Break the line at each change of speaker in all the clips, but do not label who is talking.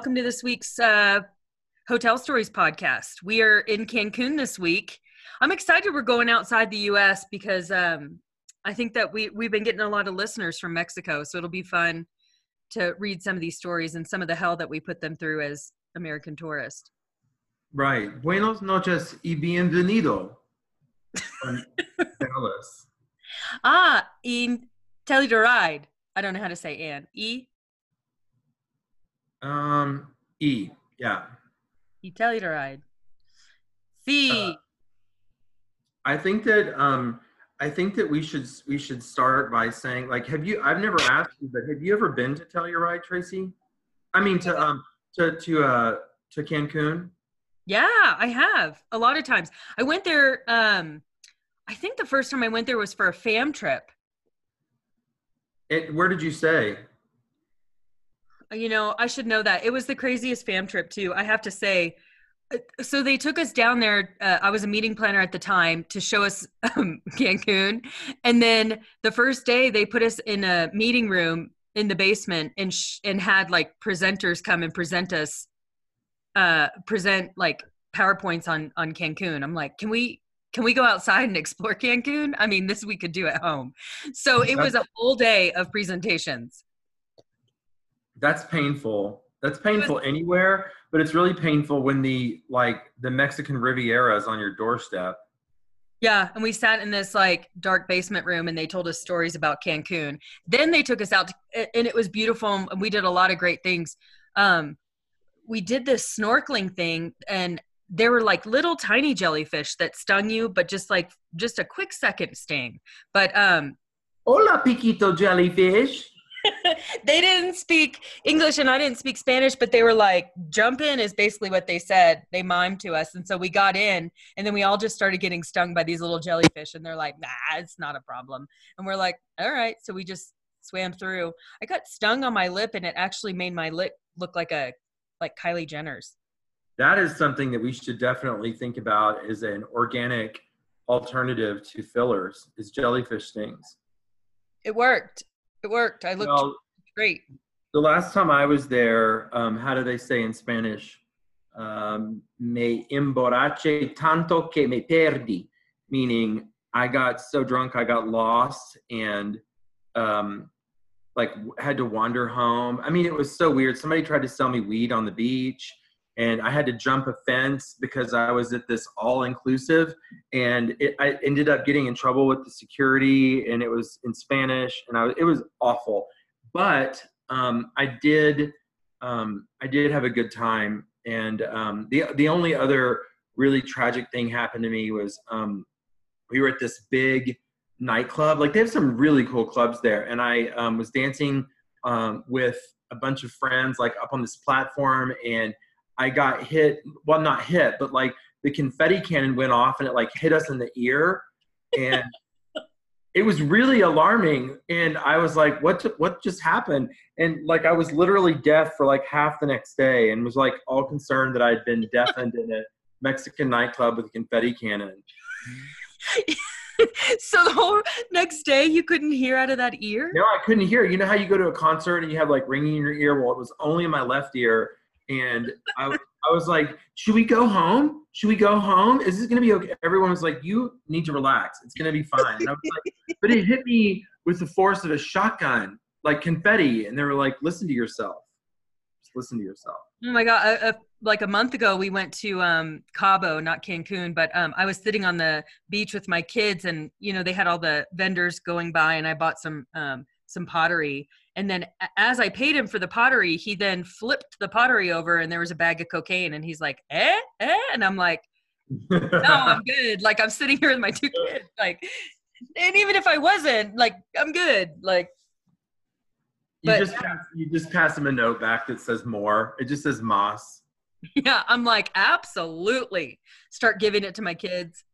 welcome to this week's uh, Hotel Stories podcast. We are in Cancun this week. I'm excited we're going outside the US because um, I think that we, we've been getting a lot of listeners from Mexico. So it'll be fun to read some of these stories and some of the hell that we put them through as American tourists.
Right. Buenos noches y bienvenido. Dallas.
Ah, in Telluride. I don't know how to say and. E?
Um, E. Yeah.
E Telluride. C.
Uh, I think that um, I think that we should we should start by saying like, have you? I've never asked you, but have you ever been to Telluride, Tracy? I mean, to um, to to uh, to Cancun.
Yeah, I have a lot of times. I went there. Um, I think the first time I went there was for a fam trip.
It, where did you stay?
You know, I should know that. It was the craziest fam trip too. I have to say. Uh, So they took us down there. Uh, I was a meeting planner at the time to show us um, Cancun, and then the first day they put us in a meeting room in the basement and sh- and had like presenters come and present us, uh, present like powerpoints on on Cancun. I'm like, can we can we go outside and explore Cancun? I mean, this we could do at home. So it was a whole day of presentations.
That's painful. That's painful anywhere, but it's really painful when the like the Mexican Riviera is on your doorstep.
Yeah, and we sat in this like dark basement room and they told us stories about Cancun. Then they took us out to, and it was beautiful and we did a lot of great things. Um we did this snorkeling thing and there were like little tiny jellyfish that stung you but just like just a quick second sting. But um
Hola, Piquito jellyfish.
they didn't speak English and I didn't speak Spanish, but they were like, jump in is basically what they said. They mimed to us. And so we got in and then we all just started getting stung by these little jellyfish. And they're like, nah, it's not a problem. And we're like, all right. So we just swam through. I got stung on my lip and it actually made my lip look like a like Kylie Jenner's.
That is something that we should definitely think about as an organic alternative to fillers is jellyfish stings.
It worked. It worked. I looked
Well,
great.
the last time I was there, um, how do they say in Spanish? Um, me emborraché tanto que me perdí, meaning I got so drunk I got lost and um, like had to wander home. I mean, it was so weird. Somebody tried to sell me weed on the beach, and I had to jump a fence because I was at this all inclusive, and it, I ended up getting in trouble with the security, and it was in Spanish, and I it was awful. But um, I did um, I did have a good time, and um, the the only other really tragic thing happened to me was um, we were at this big nightclub. Like they have some really cool clubs there, and I um, was dancing um, with a bunch of friends, like up on this platform, and I got hit. Well, not hit, but like the confetti cannon went off, and it like hit us in the ear, and it was really alarming. And I was like, "What? ju- What just happened?" And like I was literally deaf for like half the next day, and was like all concerned that I'd been deafened in a Mexican nightclub with a confetti cannon.
so the whole next day you couldn't hear out of that ear?
No, I couldn't hear. You know how you go to a concert and you have like ringing in your ear? Well, it was only in my left ear. And I, I was like, should we go home? Should we go home? Is this going to be okay? Everyone was like, you need to relax. It's going to be fine. And I was like, but it hit me with the force of a shotgun, like confetti. And they were like, listen to yourself. Just listen to yourself.
Oh my god! A, a, like a month ago, we went to um, Cabo, not Cancun, but um, I was sitting on the beach with my kids, and you know they had all the vendors going by, and I bought some um, some pottery. And then as I paid him for the pottery, he then flipped the pottery over, and there was a bag of cocaine, and he's like, "Eh, eh," and I'm like, "No, I'm good." Like I'm sitting here with my two kids, like, and even if I wasn't, like, I'm good. Like,
you
But-
just pass, you just pass him a note back that says more. It just says Moss.
yeah, I'm like, absolutely. Start giving it to my kids.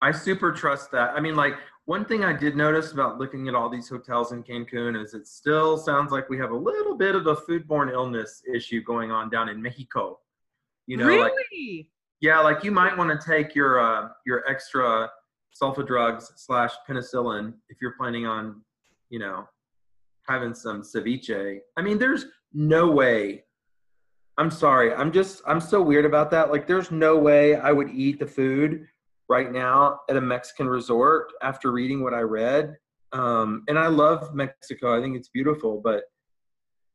I super trust that. I mean, like one thing I did notice about looking at all these hotels in Cancun is it still sounds like we have a little bit of a foodborne illness issue going on down in Mexico. You know, like
really?
yeah, like you might want to take your uh, your extra sulfa drugs slash penicillin if you're planning on, you know, having some ceviche. I mean, there's no way. I'm sorry. I'm just I'm so weird about that. Like there's no way I would eat the food right now at a Mexican resort after reading what I read. Um, and I love Mexico. I think it's beautiful, but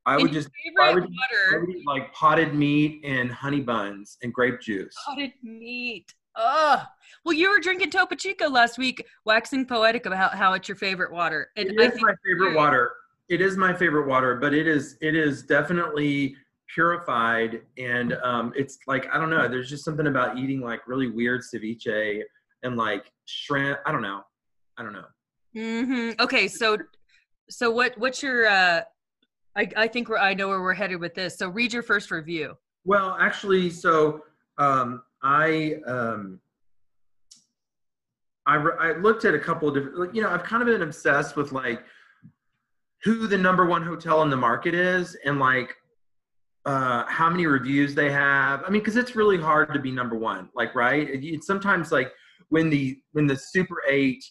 I
And
would just
favorite
I would, I
water.
would eat like potted meat and honey buns and grape juice.
Potted meat. Oh, Well, you were drinking Topo Chico last week, waxing poetic about how it's your favorite water. And
It
I think
my favorite water. It is my favorite water, but it is it is definitely purified and um, it's like I don't know. There's just something about eating like really weird ceviche and like shrimp. I don't know. I don't know.
Mhm. Okay, so so what what's your uh I I think we're I know where we're headed with this. So read your first review.
Well, actually, so um, I um, I, re- I looked at a couple of different. Like, you know, I've kind of been obsessed with like who the number one hotel in the market is, and like uh, how many reviews they have. I mean, because it's really hard to be number one. Like, right? It's sometimes like when the when the Super Eight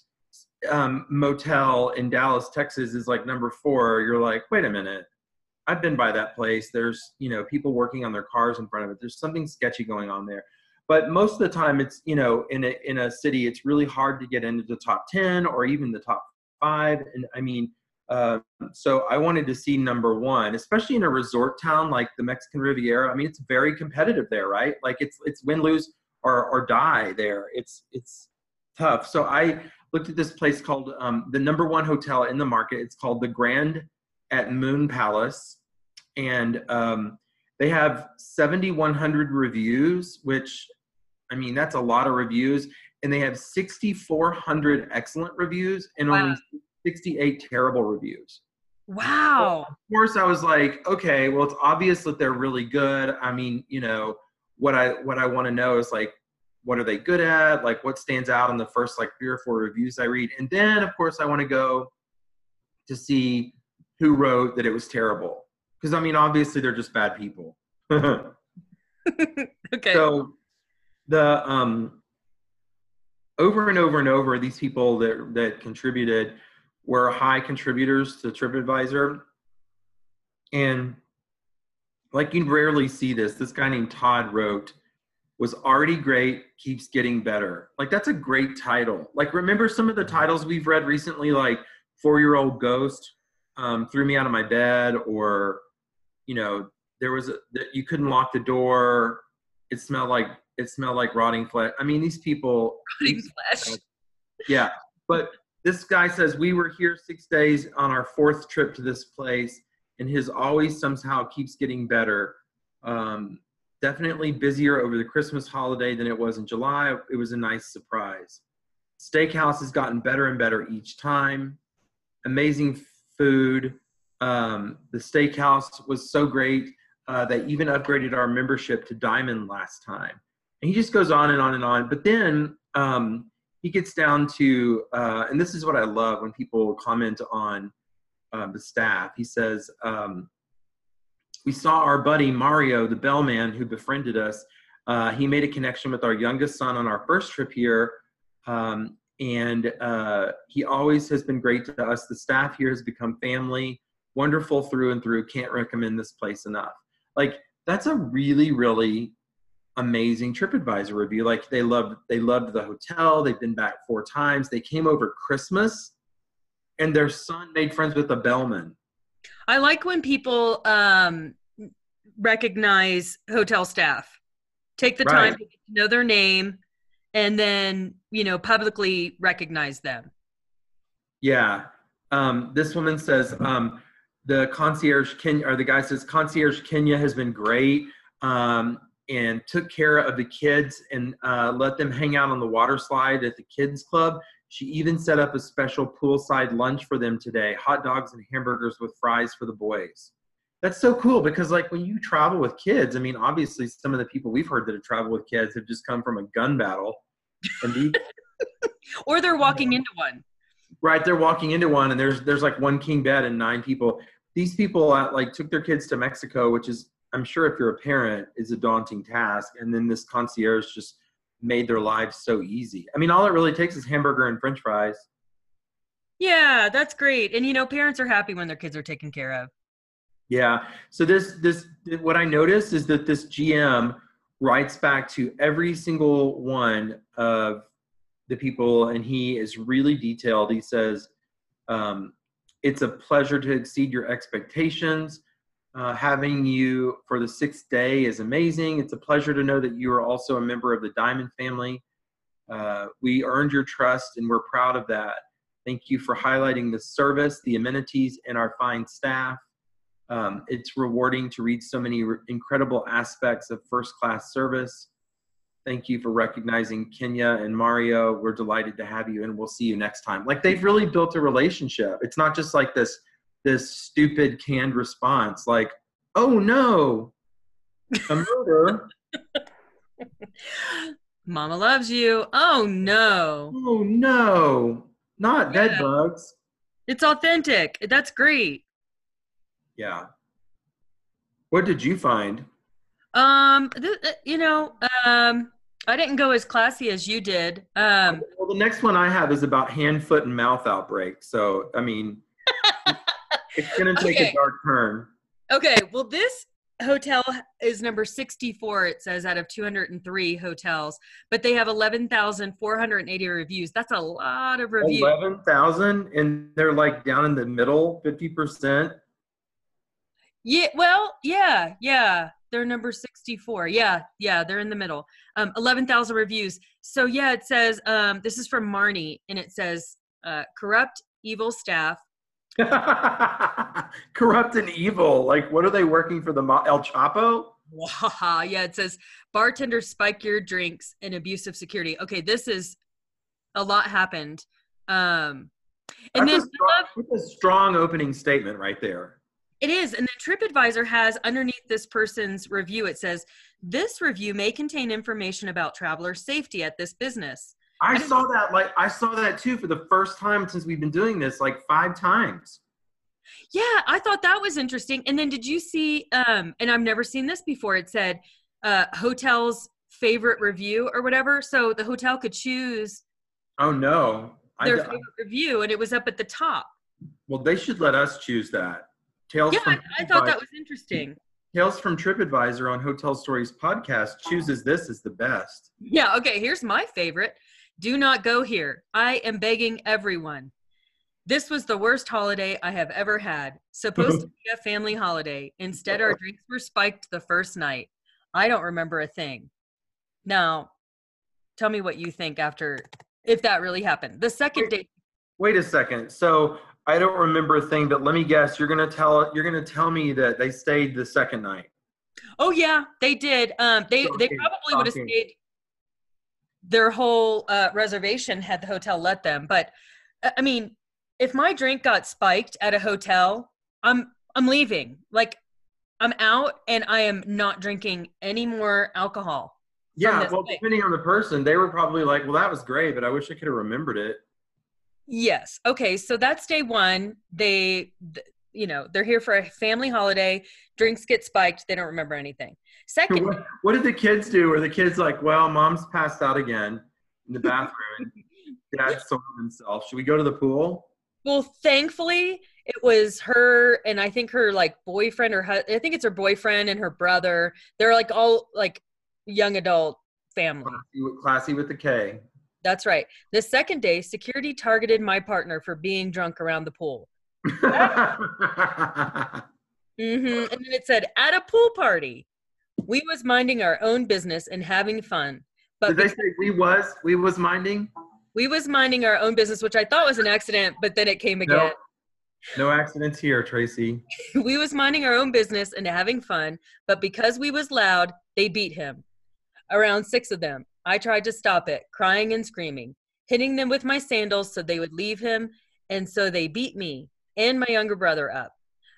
um, motel in Dallas, Texas, is like number four. You're like, wait a minute. I've been by that place. There's, you know, people working on their cars in front of it. There's something sketchy going on there. But most of the time, it's, you know, in a in a city, it's really hard to get into the top ten or even the top five. And I mean, uh, so I wanted to see number one, especially in a resort town like the Mexican Riviera. I mean, it's very competitive there, right? Like it's it's win lose or or die there. It's it's tough. So I looked at this place called um, the number one hotel in the market. It's called the Grand at Moon Palace, and um, they have 7,100 reviews, which I mean that's a lot of reviews, and they have 6,400 excellent reviews and
Wow.
only 68 terrible reviews.
Wow.
Of course, I was like, okay, well, it's obvious that they're really good. I mean, you know, what I what I want to know is like, what are they good at? Like, what stands out in the first like three or four reviews I read, and then of course I want to go to see who wrote that it was terrible. Because I mean, obviously they're just bad people.
okay.
So the um over and over and over, these people that that contributed were high contributors to TripAdvisor, and like you rarely see this. This guy named Todd wrote, "Was already great, keeps getting better." Like that's a great title. Like remember some of the titles we've read recently, like Four Year Old Ghost um, threw me out of my bed, or you know there was a, that you couldn't lock the door. It smelled like it smelled like rotting flesh. I mean, these people.
Rotting flesh.
Yeah, but this guy says we were here six days on our fourth trip to this place, and his always somehow keeps getting better. Um, definitely busier over the Christmas holiday than it was in July. It was a nice surprise. Steakhouse has gotten better and better each time. Amazing food. Um, the steakhouse was so great uh, they even upgraded our membership to Diamond last time. And he just goes on and on and on. But then um, he gets down to, uh, and this is what I love when people comment on uh, the staff. He says, um, We saw our buddy Mario, the bellman who befriended us. Uh, he made a connection with our youngest son on our first trip here. Um, and uh, he always has been great to us. The staff here has become family, wonderful through and through. Can't recommend this place enough. Like, that's a really, really amazing TripAdvisor review. Like they loved they loved the hotel. They've been back four times. They came over Christmas, and their son made friends with a bellman.
I like when people um, recognize hotel staff, take the time
Right.
to get to know their name, and then you know publicly recognize them.
Yeah. Um, this woman says um, the concierge Kenya, or the guy says concierge Kenya has been great um, and took care of the kids and uh, let them hang out on the water slide at the kids club. She even set up a special poolside lunch for them today: hot dogs and hamburgers with fries for the boys. That's so cool because, like, when you travel with kids, I mean, obviously, some of the people we've heard that have traveled with kids have just come from a gun battle, and these
Or they're walking into one.
right they're walking into one and there's there's like one king bed and nine people these people uh, like took their kids to mexico which is i'm sure if you're a parent is a daunting task and then this concierge just made their lives so easy i mean all it really takes is hamburger and french fries
Yeah, that's great. And you know, parents are happy when their kids are taken care of.
Yeah. So this this what I noticed is that this GM writes back to every single one of the people, and he is really detailed. He says, um, "It's a pleasure to exceed your expectations. Uh, having you for the sixth day is amazing. It's a pleasure to know that you are also a member of the Diamond family. Uh, we earned your trust, and we're proud of that. Thank you for highlighting the service, the amenities, and our fine staff." Um, it's rewarding to read so many re- incredible aspects of first class service. Thank you for recognizing Kenya and Mario. We're delighted to have you, and we'll see you next time. Like they've really built a relationship. It's not just like this this stupid canned response, like, "Oh no, a murder."
Mama loves you. Oh no.
oh no, not
Yeah.
bed bugs.
It's authentic. That's great.
Yeah. What did you find?
Um, th- th- you know, um, I didn't go as classy as you did. Um,
Well, the next one I have is about hand, foot, and mouth outbreak. So, I mean, it's going to take
Okay.
a dark turn.
okay, well, this hotel is number 64, it says, out of 203 hotels, but they have 11,480 reviews. That's a lot of reviews.
11,000, and they're like down in the middle, 50%.
Yeah, well, yeah, yeah. They're number 64. Yeah, yeah, they're in the middle. Um, 11,000 reviews. So, yeah, it says, um, this is from Marnie, and it says, uh, corrupt, evil staff.
Corrupt and evil. Like, what are they working for the mo- El Chapo?
Wow. Yeah, it says, bartender spike your drinks and abusive security. Okay, this is a lot happened. Um, and
That's
then
a strong, a strong opening statement right there.
It is. And then TripAdvisor has underneath this person's review, it says, this review may contain information about traveler safety at this business.
I saw that, like, I saw that too for the first time since we've been doing this, like five times.
Yeah, I thought that was interesting. And then did you see, um, and I've never seen this before, it said uh, hotel's favorite review or whatever. So the hotel could choose
Oh, no.
Their
d-
favorite review and it was up at the top.
well, they should let us choose that. Tales
Yeah,
from
I, I thought that was interesting.
Tales from TripAdvisor on Hotel Stories podcast chooses this as the best.
Yeah, okay, here's my favorite. Do not go here. I am begging everyone. This was the worst holiday I have ever had. Supposed to be a family holiday. Instead, our drinks were spiked the first night. I don't remember a thing. Now, tell me what you think after, if that really happened. The second day,
Wait a second. So I don't remember a thing, but let me guess. You're gonna tell you're gonna tell me that they stayed the second night.
oh yeah, they did. Um, they they probably would have stayed. Their whole uh, reservation had the hotel let them, but uh, I mean, if my drink got spiked at a hotel, I'm I'm leaving. Like, I'm out, and I am not drinking any more alcohol.
Yeah, well, depending on the person, they were probably like, "Well, that was great, but I wish I could have remembered it."
Yes. Okay. So that's day one. They, th- you know, they're here for a family holiday. Drinks get spiked. They don't remember anything. Second,
What, what did the kids do? Were the kids like, "Well, mom's passed out again in the bathroom, and dad's soiled himself. Should we go to the pool?"
well, thankfully, it was her and I think her like boyfriend or hu- I think it's her boyfriend and her brother. They're like all like young adult family.
Classy with, classy with the K.
That's right. The second day, security targeted my partner for being drunk around the pool. mm-hmm. And then it said, at a pool party, we was minding our own business and having fun. But
Did they say we was we was minding?
we was minding our own business, which I thought was an accident, but then it came again.
No. No accidents here, Tracy.
we was minding our own business and having fun, but because we was loud, they beat him. Around six of them. I tried to stop it, crying and screaming, hitting them with my sandals so they would leave him, and so they beat me and my younger brother up.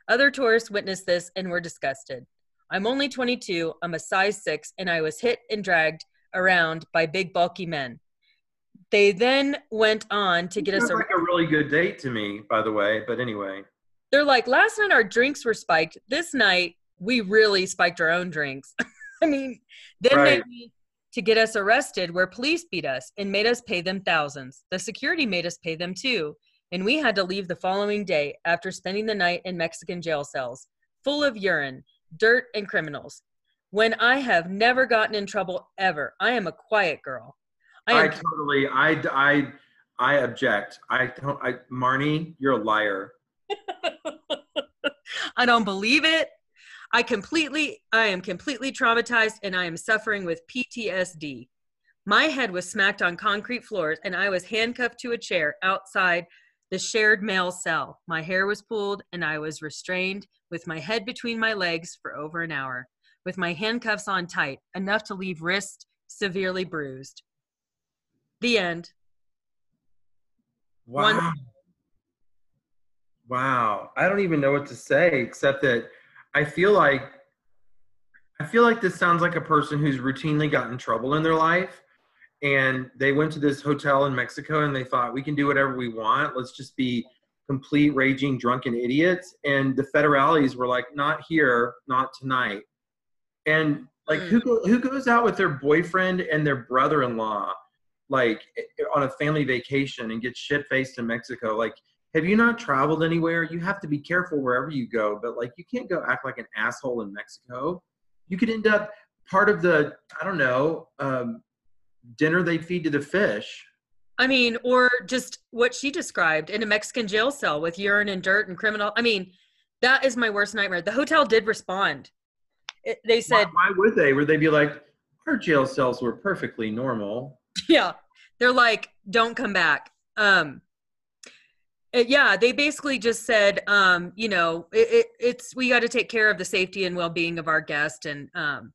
Other tourists witnessed this and were disgusted. I'm only 22, I'm a size six, and I was hit and dragged around by big, bulky men. They then went on to get us a
like a really good date to me, by the way. But anyway,
they're like, last night our drinks were spiked. This night we really spiked our own drinks. I mean, then
Right.
they to get us arrested where police beat us and made us pay them thousands. The security made us pay them too. And we had to leave the following day after spending the night in Mexican jail cells. full of urine, dirt, and criminals. When I have never gotten in trouble ever. I am a quiet girl. I
I,
am
totally, I, I, I object. I don't, I, Marnie, you're a liar.
I don't believe it. I completely, I am completely traumatized and I am suffering with PTSD. My head was smacked on concrete floors and I was handcuffed to a chair outside the shared male cell. My hair was pulled and I was restrained with my head between my legs for over an hour, with my handcuffs on tight, enough to leave wrist severely bruised. The end.
Wow.
One-
Wow. I don't even know what to say except that I feel like I feel like this sounds like a person who's routinely gotten in trouble in their life and they went to this hotel in Mexico and they thought we can do whatever we want. Let's just be complete raging drunken idiots and the federales were like not here, not tonight. And like
Mm.
who go, who goes out with their boyfriend and their brother-in-law like on a family vacation and gets shit faced in Mexico like have you not traveled anywhere? You have to be careful wherever you go, but like you can't go act like an asshole in Mexico. You could end up part of the I don't know um, dinner they feed to the fish.
I mean, or just what she described in a Mexican jail cell with urine and dirt and criminal. I mean, that is my worst nightmare. The hotel did respond. It, they
Why,
said,
why would they? Would they be like our jail cells were perfectly normal?
yeah, they're like, don't come back. Um, it- yeah, they basically just said, um, you know, it, it's we got to take care of the safety and well-being of our guest, and um,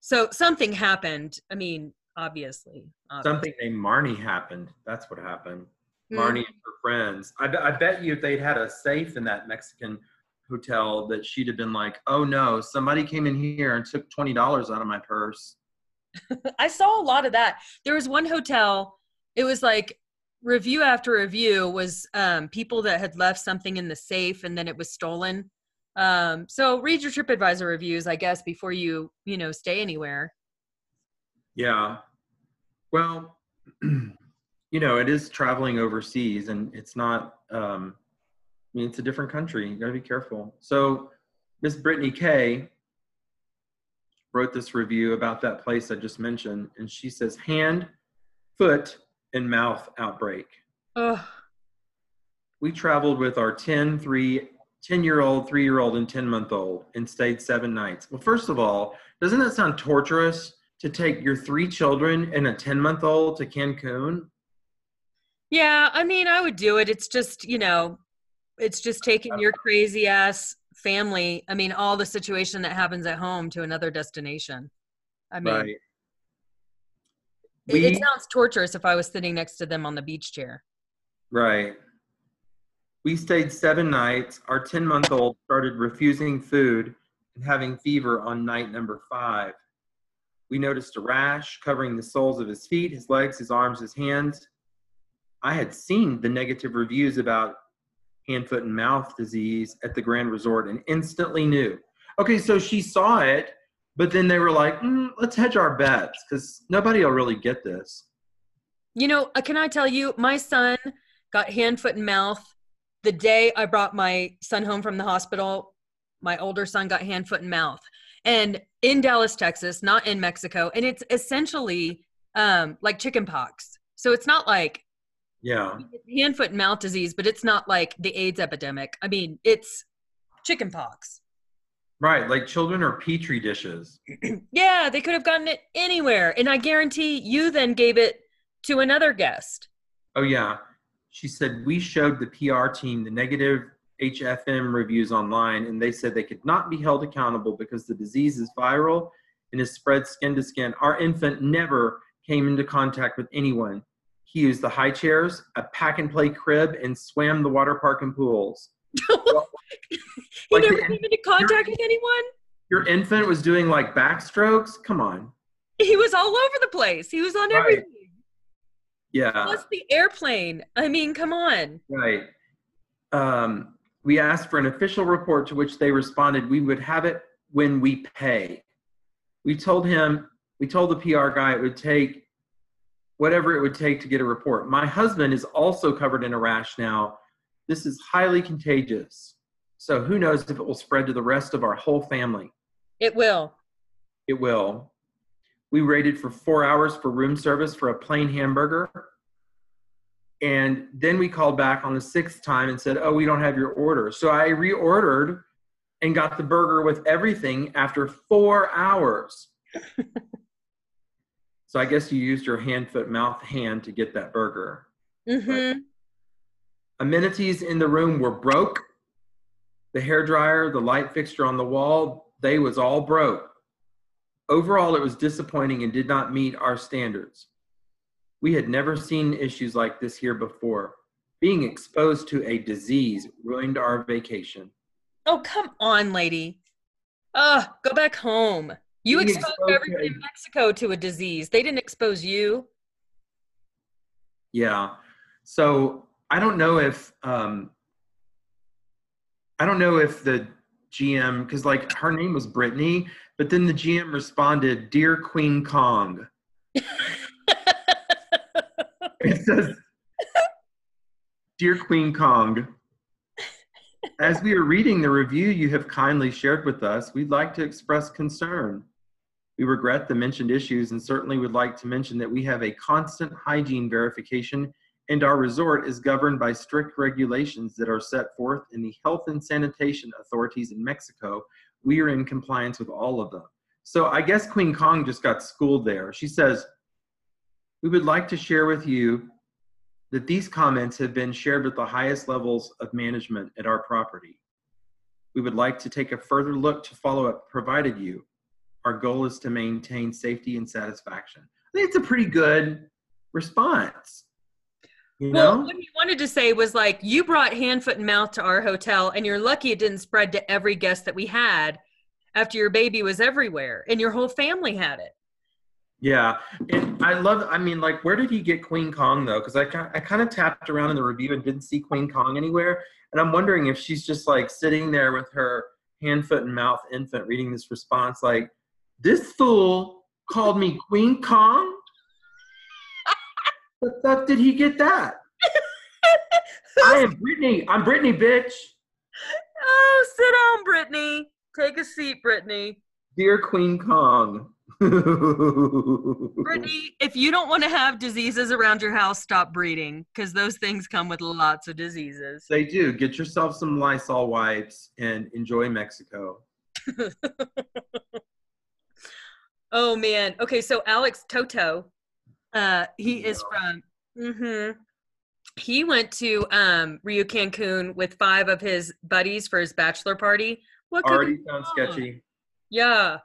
so something happened. I mean, obviously, obviously.
Something named Marnie happened. That's what happened.
Mhm.
Marnie and her friends. I, I bet you if they'd had a safe in that Mexican hotel, that she'd have been like, "Oh no, somebody came in here and took twenty dollars out of my purse."
I saw a lot of that. There was one hotel, it was like review after review was um, people that had left something in the safe and then it was stolen. Um, so read your TripAdvisor reviews, I guess, before you, you know, stay anywhere.
Yeah. Well, you know, it is traveling overseas and it's not, um, I mean, it's a different country. You got to be careful. So, Miss Brittany Kay wrote this review about that place I just mentioned, and she says hand, foot, and mouth outbreak.
Oh,
We traveled with our 10, 3, 10 year old, three year old, and 10 month old and stayed seven nights. Well, first of all, doesn't that sound torturous to take your three children and a 10 month old to Cancun?
yeah. I mean, I would do it. It's just, you know, it's just taking your crazy ass family. I mean, all the situation that happens at home to another destination. I mean,
Right.
it, it sounds torturous if I was sitting next to them on the beach chair.
Right. We stayed seven nights. Our 10 month old started refusing food and having fever on night number five. We noticed a rash covering the soles of his feet, his legs, his arms, his hands. I had seen the negative reviews about hand, foot, and mouth disease at the Grand Resort and instantly knew. Okay, so she saw it, but then they were like, mm, let's hedge our bets because nobody will really get this.
You know, uh, can I tell you, my son got hand, foot, and mouth the day I brought my son home from the hospital. My older son got hand, foot, and mouth, and in Dallas, Texas, not in Mexico, and it's essentially um, like chicken pox. So it's not like
Yeah.
hand, foot, and mouth disease, but it's not like the AIDS epidemic. I mean, it's chicken pox.
Right, like children are petri dishes.
Yeah, they could have gotten it anywhere, and I guarantee you then gave it to another guest.
Oh yeah. She said we showed the PR team the negative HFM reviews online and they said they could not be held accountable because the disease is viral and is spread skin to skin. Our infant never came into contact with anyone. He used the high chairs, a pack and play crib, and swam the water park and pools.
he
Like
never came into contact with anyone.
Your infant was doing like backstrokes? Come on.
He was all over the place. He was on
Right.
everything.
Yeah.
Plus the airplane. I mean, come on.
Right. Um, we asked for an official report to which they responded, we would have it when we pay. We told him, we told the PR guy it would take whatever it would take to get a report. My husband is also covered in a rash now. This is highly contagious. So who knows if it will spread to the rest of our whole family.
It will.
It will. We waited for four hours for room service for a plain hamburger. And then we called back on the sixth time and said, Oh, we don't have your order. So I reordered and got the burger with everything after four hours. so I guess you used your hand, foot, mouth, hand to get that burger.
Mm-hmm.
Amenities in the room were broke. The hair dryer, the light fixture on the wall, they was all broke. Overall, it was disappointing and did not meet our standards. We had never seen issues like this here before. Being exposed to a disease ruined our vacation.
Oh, come on, lady. Ugh, go back home. You
Being
exposed
exposed
everyone in Mexico to a disease. They didn't expose you.
Yeah. So I don't know if um, I don't know if the GM because like her name was Brittany, but then the GM responded, "Dear Queen Kong." It says, "Dear Queen Kong." As we are reading the review you have kindly shared with us, we'd like to express concern. We regret the mentioned issues and certainly would like to mention that we have a constant hygiene verification and our resort is governed by strict regulations that are set forth in the health and sanitation authorities in Mexico. We are in compliance with all of them. So I guess Queen Kong just got schooled there. She says, We would like to share with you that these comments have been shared with the highest levels of management at our property. We would like to take a further look to follow up provided you. Our goal is to maintain safety and satisfaction. I think it's a pretty good response. You
Well, what he wanted to say was like, you brought hand, foot, and mouth to our hotel, and you're lucky it didn't spread to every guest that we had after your baby was everywhere, and your whole family had it.
Yeah, and I love. I mean, like, where did he get Queen Kong though? Because I I kind of tapped around in the review and didn't see Queen Kong anywhere, and I'm wondering if she's just like sitting there with her hand, foot, and mouth infant reading this response, like, this fool called me Queen Kong. What the fuck did he get that? I am Brittany. I'm Brittany, bitch.
Oh, sit down, Brittany. Take a seat, Brittany.
Dear Queen Kong.
Brittany, if you don't want to have diseases around your house, stop breeding because those things come with lots of diseases.
They do. Get yourself some Lysol wipes and enjoy Mexico.
Oh man. Okay, so Alex Toto, uh, he is from. Mm-hmm. He went to um, Riu Cancun with five of his buddies for his bachelor party. What could
Already sounds sketchy.
Yeah.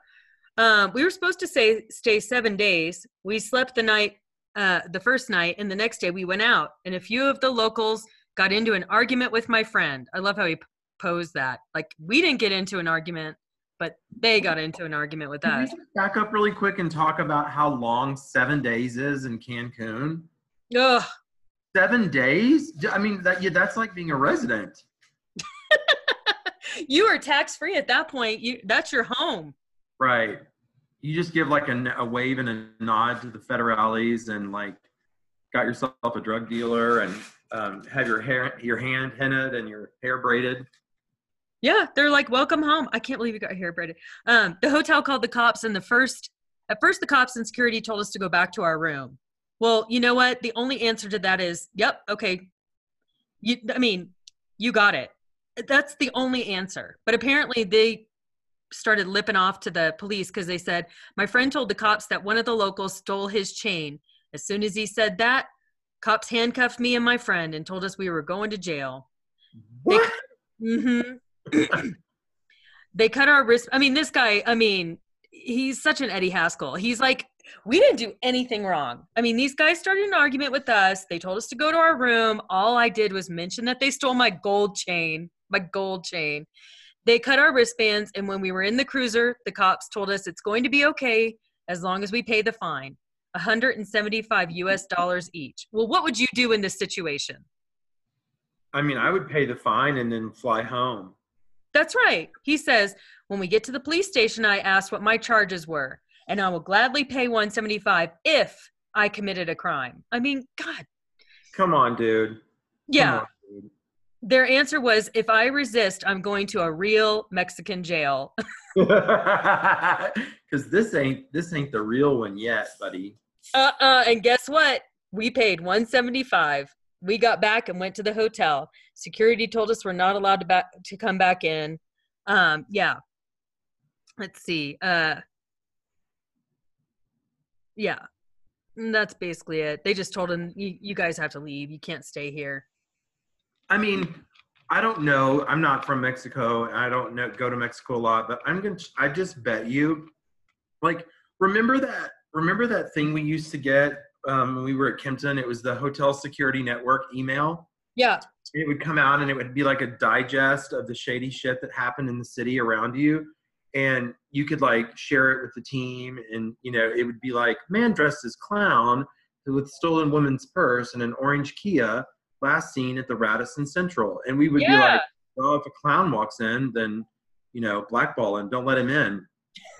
Um, we were supposed to say stay seven days. We slept the night, uh, the first night, and the next day we went out. And a few of the locals got into an argument with my friend. I love how he posed that. Like we didn't get into an argument, but they got into an argument with
Can
us.
just back up really quick and talk about how long seven days is in Cancun?
Ugh.
Seven days? I mean, that yeah, that's like being a resident.
you are tax free at that point. You that's your home.
Right. You just give like a wave and a nod to the federales and like got yourself a drug dealer and um, have your hair, your hand hennaed and your hair braided.
Yeah, they're like, "Welcome home." I can't believe you got hair braided. Um, the hotel called the cops, and the first, at first, the cops and security told us to go back to our room. Well, you know what? The only answer to that is, "Yep, okay." You, I mean, you got it. That's the only answer. But apparently, they started lipping off to the police because they said my friend told the cops that one of the locals stole his chain. As soon as he said that, cops handcuffed me and my friend and told us we were going to jail.
What?
Mm-hmm. they cut our wrist. I mean, this guy, I mean, he's such an Eddie Haskell. He's like, we didn't do anything wrong. I mean, these guys started an argument with us. They told us to go to our room. All I did was mention that they stole my gold chain, my gold chain. They cut our wristbands. And when we were in the cruiser, the cops told us it's going to be okay as long as we pay the fine 175 US dollars each. Well, what would you do in this situation?
I mean, I would pay the fine and then fly home.
That's right. He says, when we get to the police station, I asked what my charges were, and I will gladly pay 175 if I committed a crime. I mean, God,
Come on, dude.
Yeah. Their answer was, "If I resist, I'm going to a real Mexican jail."
Because this ain't this ain't the real one yet, buddy.
uh uh. And guess what? We paid 175. We got back and went to the hotel. Security told us we're not allowed to back to come back in. Um, yeah. Let's see. Uh, yeah, And that's basically it. They just told him, you, "You guys have to leave. You can't stay here."
I mean, I don't know. I'm not from Mexico. and I don't know, go to Mexico a lot, but I'm gonna. I just bet you, like, remember that? Remember that thing we used to get um, when we were at Kimpton? It was the Hotel Security Network email.
Yeah.
It would come out and it would be like a digest of the shady shit that happened in the city around you, and you could like share it with the team, and you know it would be like man dressed as clown with stolen woman's purse and an orange Kia last seen at the Radisson Central. And we would be like, well, if a clown walks in, then, you know, blackball him, don't let him in.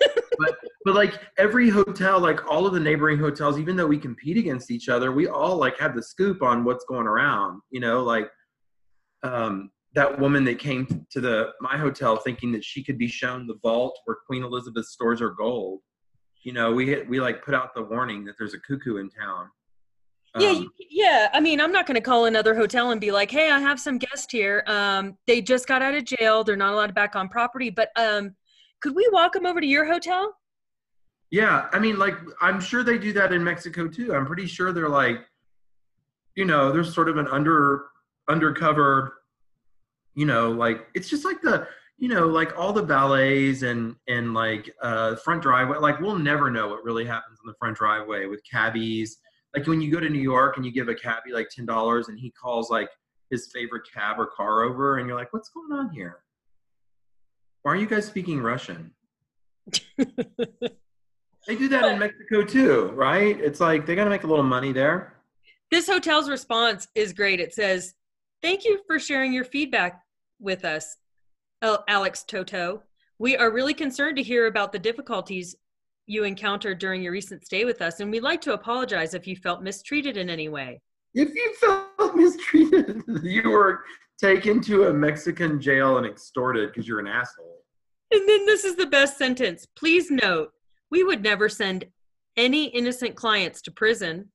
but, but like every hotel, like all of the neighboring hotels, even though we compete against each other, we all like have the scoop on what's going around, you know, like um, that woman that came to the my hotel thinking that she could be shown the vault where Queen Elizabeth stores her gold. You know, we hit, we like put out the warning that there's a cuckoo in town.
Yeah,
Um,
you, yeah. I mean, I'm not going to call another hotel and be like, "Hey, I have some guest here. Um, they just got out of jail. They're not allowed back on property. But um, could we walk them over to your hotel?"
Yeah, I mean, like, I'm sure they do that in Mexico too. I'm pretty sure they're like, you know, there's sort of an under undercover, you know, like it's just like the, you know, like all the ballets and and like uh front driveway. Like we'll never know what really happens on the front driveway with cabbies. Like when you go to New York and you give a cabbie like ten dollars and he calls like his favorite cab or car over, and you're like, what's going on here? Why are you guys speaking Russian? They do that in Mexico too, right? It's like they got to make a little money there.
This hotel's response is great. It says, Thank you for sharing your feedback with us, Alex Toto. We are really concerned to hear about the difficulties you encountered during your recent stay with us, and we'd like to apologize if you felt mistreated in any way.
If you felt mistreated, you were taken to a Mexican jail and extorted because you're an asshole.
And then this is the best sentence. Please note, we would never send any innocent clients to prison.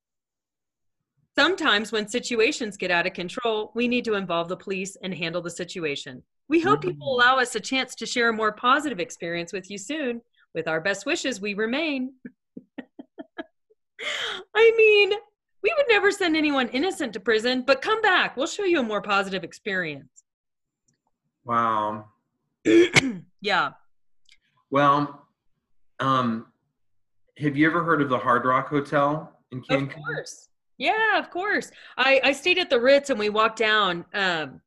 Sometimes, when situations get out of control, we need to involve the police and handle the situation. We hope you mm-hmm. will allow us a chance to share a more positive experience with you soon. With our best wishes, we remain. I mean, we would never send anyone innocent to prison, but come back. We'll show you a more positive experience.
Wow.
yeah.
Well, um, have you ever heard of the Hard Rock Hotel in
Of course. Yeah, of course. I, I stayed at the Ritz and we walked down. Um,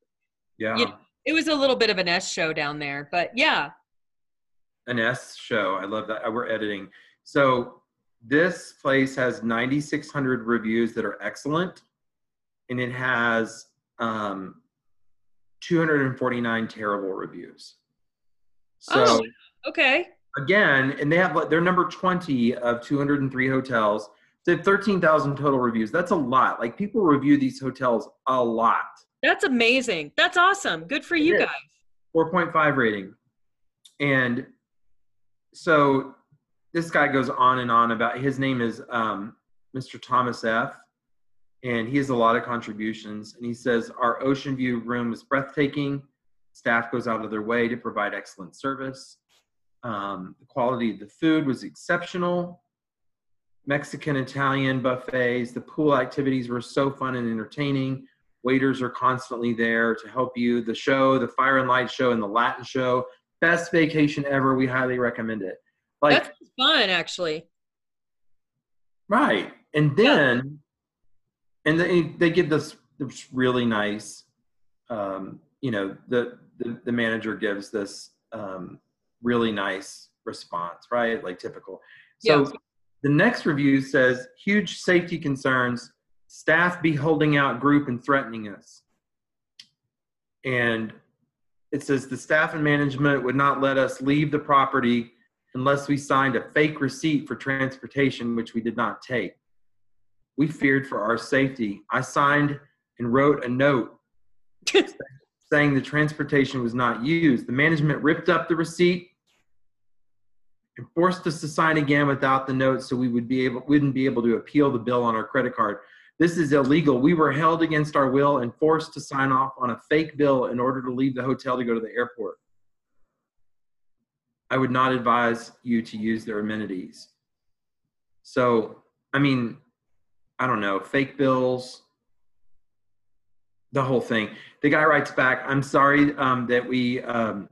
Yeah.
You- it was a little bit of an S show down there, but yeah.
An S show. I love that. We're editing. So this place has 9,600 reviews that are excellent, and it has um, 249 terrible reviews. So
Oh. Okay.
again, and they have like they're number 20 of 203 hotels. They have 13,000 total reviews. That's a lot. Like people review these hotels a lot.
That's amazing. That's awesome. Good for you
It is.
guys.
4.5 rating. And so this guy goes on and on about his name is um, Mr. Thomas F. And he has a lot of contributions. And he says, Our ocean view room is breathtaking. Staff goes out of their way to provide excellent service. Um, the quality of the food was exceptional. Mexican, Italian buffets. The pool activities were so fun and entertaining. Waiters are constantly there to help you. The show, the Fire and Light show, and the Latin show, best vacation ever. We highly recommend it. Like,
That's fun, actually.
right. And then, and they, they give this, this really nice, um, you know, the, the, the manager gives this um, really nice response, right? Like typical. So
Yeah.
the next review says huge safety concerns, staff be holding out group and threatening us. And it says the staff and management would not let us leave the property unless we signed a fake receipt for transportation, which we did not take. We feared for our safety. I signed and wrote a note saying the transportation was not used. The management ripped up the receipt and forced us to sign again without the note so we would be able wouldn't be able to appeal the bill on our credit card. This is illegal. We were held against our will and forced to sign off on a fake bill in order to leave the hotel to go to the airport. I would not advise you to use their amenities. So, I mean, I don't know, fake bills, the whole thing. The guy writes back, I'm sorry um, that we, um,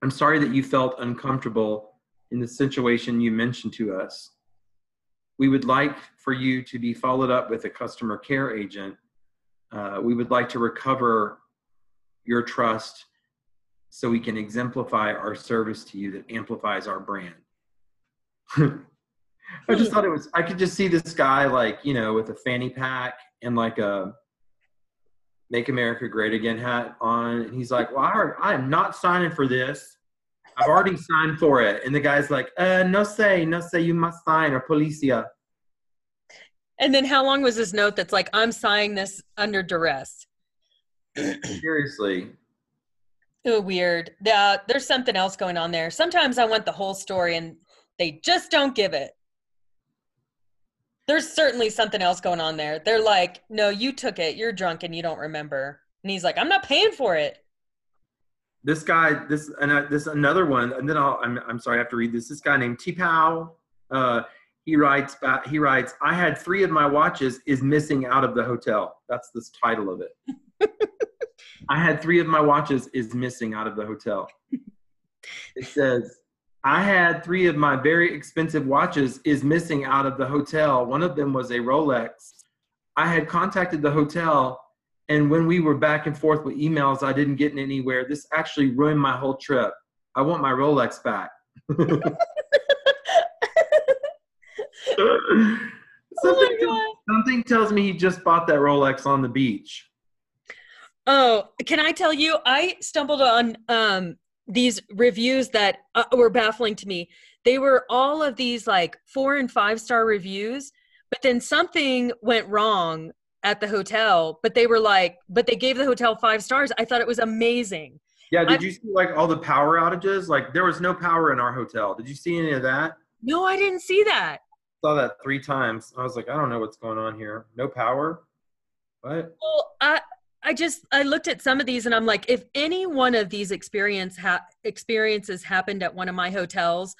I'm sorry that you felt uncomfortable in the situation you mentioned to us. We would like for you to be followed up with a customer care agent. Uh, we would like to recover your trust so we can exemplify our service to you that amplifies our brand. I just thought it was, I could just see this guy like, you know, with a fanny pack and like a Make America Great Again hat on. And he's like, well, I, I am not signing for this. I've already signed for it. And the guy's like, uh, no say, no say, you must sign or policia.
And then how long was this note that's like, I'm signing this under duress?
Seriously.
Oh, weird. Uh, there's something else going on there. Sometimes I want the whole story and they just don't give it. There's certainly something else going on there. They're like, no, you took it. You're drunk and you don't remember. And he's like, I'm not paying for it.
This guy, this and uh, this another one, and then I'll. I'm, I'm sorry, I have to read this. This guy named T Pow. Uh, he writes back. He writes, "I had three of my watches is missing out of the hotel." That's the title of it. I had three of my watches is missing out of the hotel. It says, I had three of my very expensive watches is missing out of the hotel. One of them was a Rolex. I had contacted the hotel, and when we were back and forth with emails, I didn't get anywhere. This actually ruined my whole trip. I want my Rolex back. something,
oh
something tells me he just bought that Rolex on the beach.
Oh, can I tell you? I stumbled on um, these reviews that uh, were baffling to me. They were all of these like four and five star reviews, but then something went wrong at the hotel. But they were like, but they gave the hotel five stars. I thought it was amazing.
Yeah, did I, you see like all the power outages? Like there was no power in our hotel. Did you see any of that?
No, I didn't see that.
Saw that three times. I was like, I don't know what's going on here. No power. What?
Well, I I just I looked at some of these and I'm like, if any one of these experience ha- experiences happened at one of my hotels,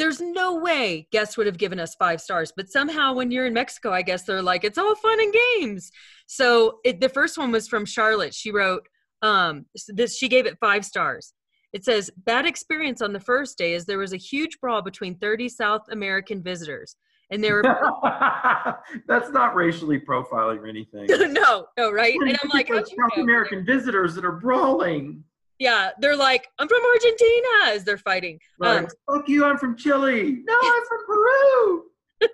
there's no way guests would have given us five stars. But somehow, when you're in Mexico, I guess they're like, it's all fun and games. So it, the first one was from Charlotte. She wrote um, this. She gave it five stars. It says bad experience on the first day is there was a huge brawl between 30 South American visitors and they were
that's not racially profiling or anything
no no right and i'm like
South american visitors that are brawling
yeah they're like i'm from argentina as they're fighting
right. um, fuck you i'm from chile no i'm from peru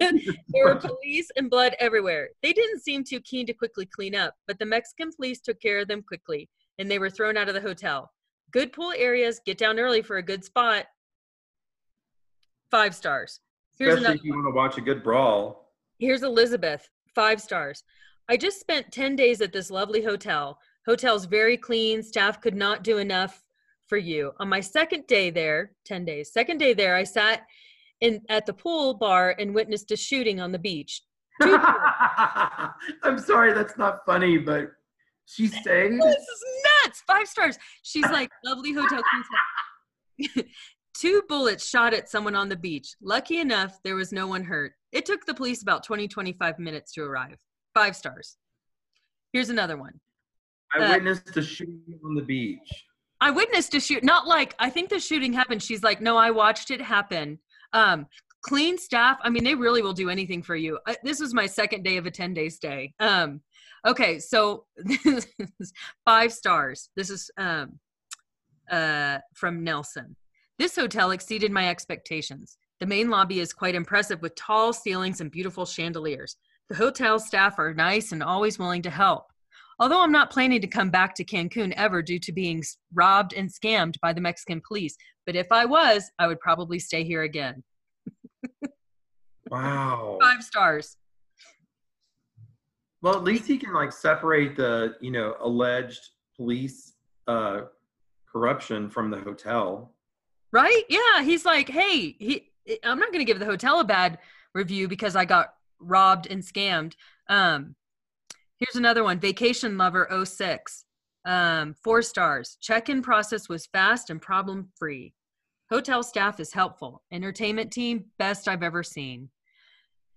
there were police and blood everywhere they didn't seem too keen to quickly clean up but the mexican police took care of them quickly and they were thrown out of the hotel good pool areas get down early for a good spot five stars
Here's Especially if you want to watch a good brawl.
Here's Elizabeth, five stars. I just spent 10 days at this lovely hotel. Hotel's very clean. Staff could not do enough for you. On my second day there, 10 days, second day there, I sat in at the pool bar and witnessed a shooting on the beach.
I'm sorry, that's not funny, but she stayed.
This is nuts. Five stars. She's like, lovely hotel. Two bullets shot at someone on the beach. Lucky enough, there was no one hurt. It took the police about 20, 25 minutes to arrive. Five stars. Here's another one.
I witnessed a shooting on the beach.
I witnessed a shoot. Not like I think the shooting happened. She's like, no, I watched it happen. Um, clean staff. I mean, they really will do anything for you. Uh, this was my second day of a 10 day stay. Um, okay, so this is five stars. This is um, uh, from Nelson. This hotel exceeded my expectations. The main lobby is quite impressive with tall ceilings and beautiful chandeliers. The hotel staff are nice and always willing to help. Although I'm not planning to come back to Cancun ever due to being robbed and scammed by the Mexican police, but if I was, I would probably stay here again.
wow.
Five stars.
Well, at least he can like separate the, you know, alleged police uh, corruption from the hotel.
Right? Yeah. He's like, hey, he. I'm not going to give the hotel a bad review because I got robbed and scammed. Um, here's another one Vacation Lover 06. Um, four stars. Check in process was fast and problem free. Hotel staff is helpful. Entertainment team, best I've ever seen.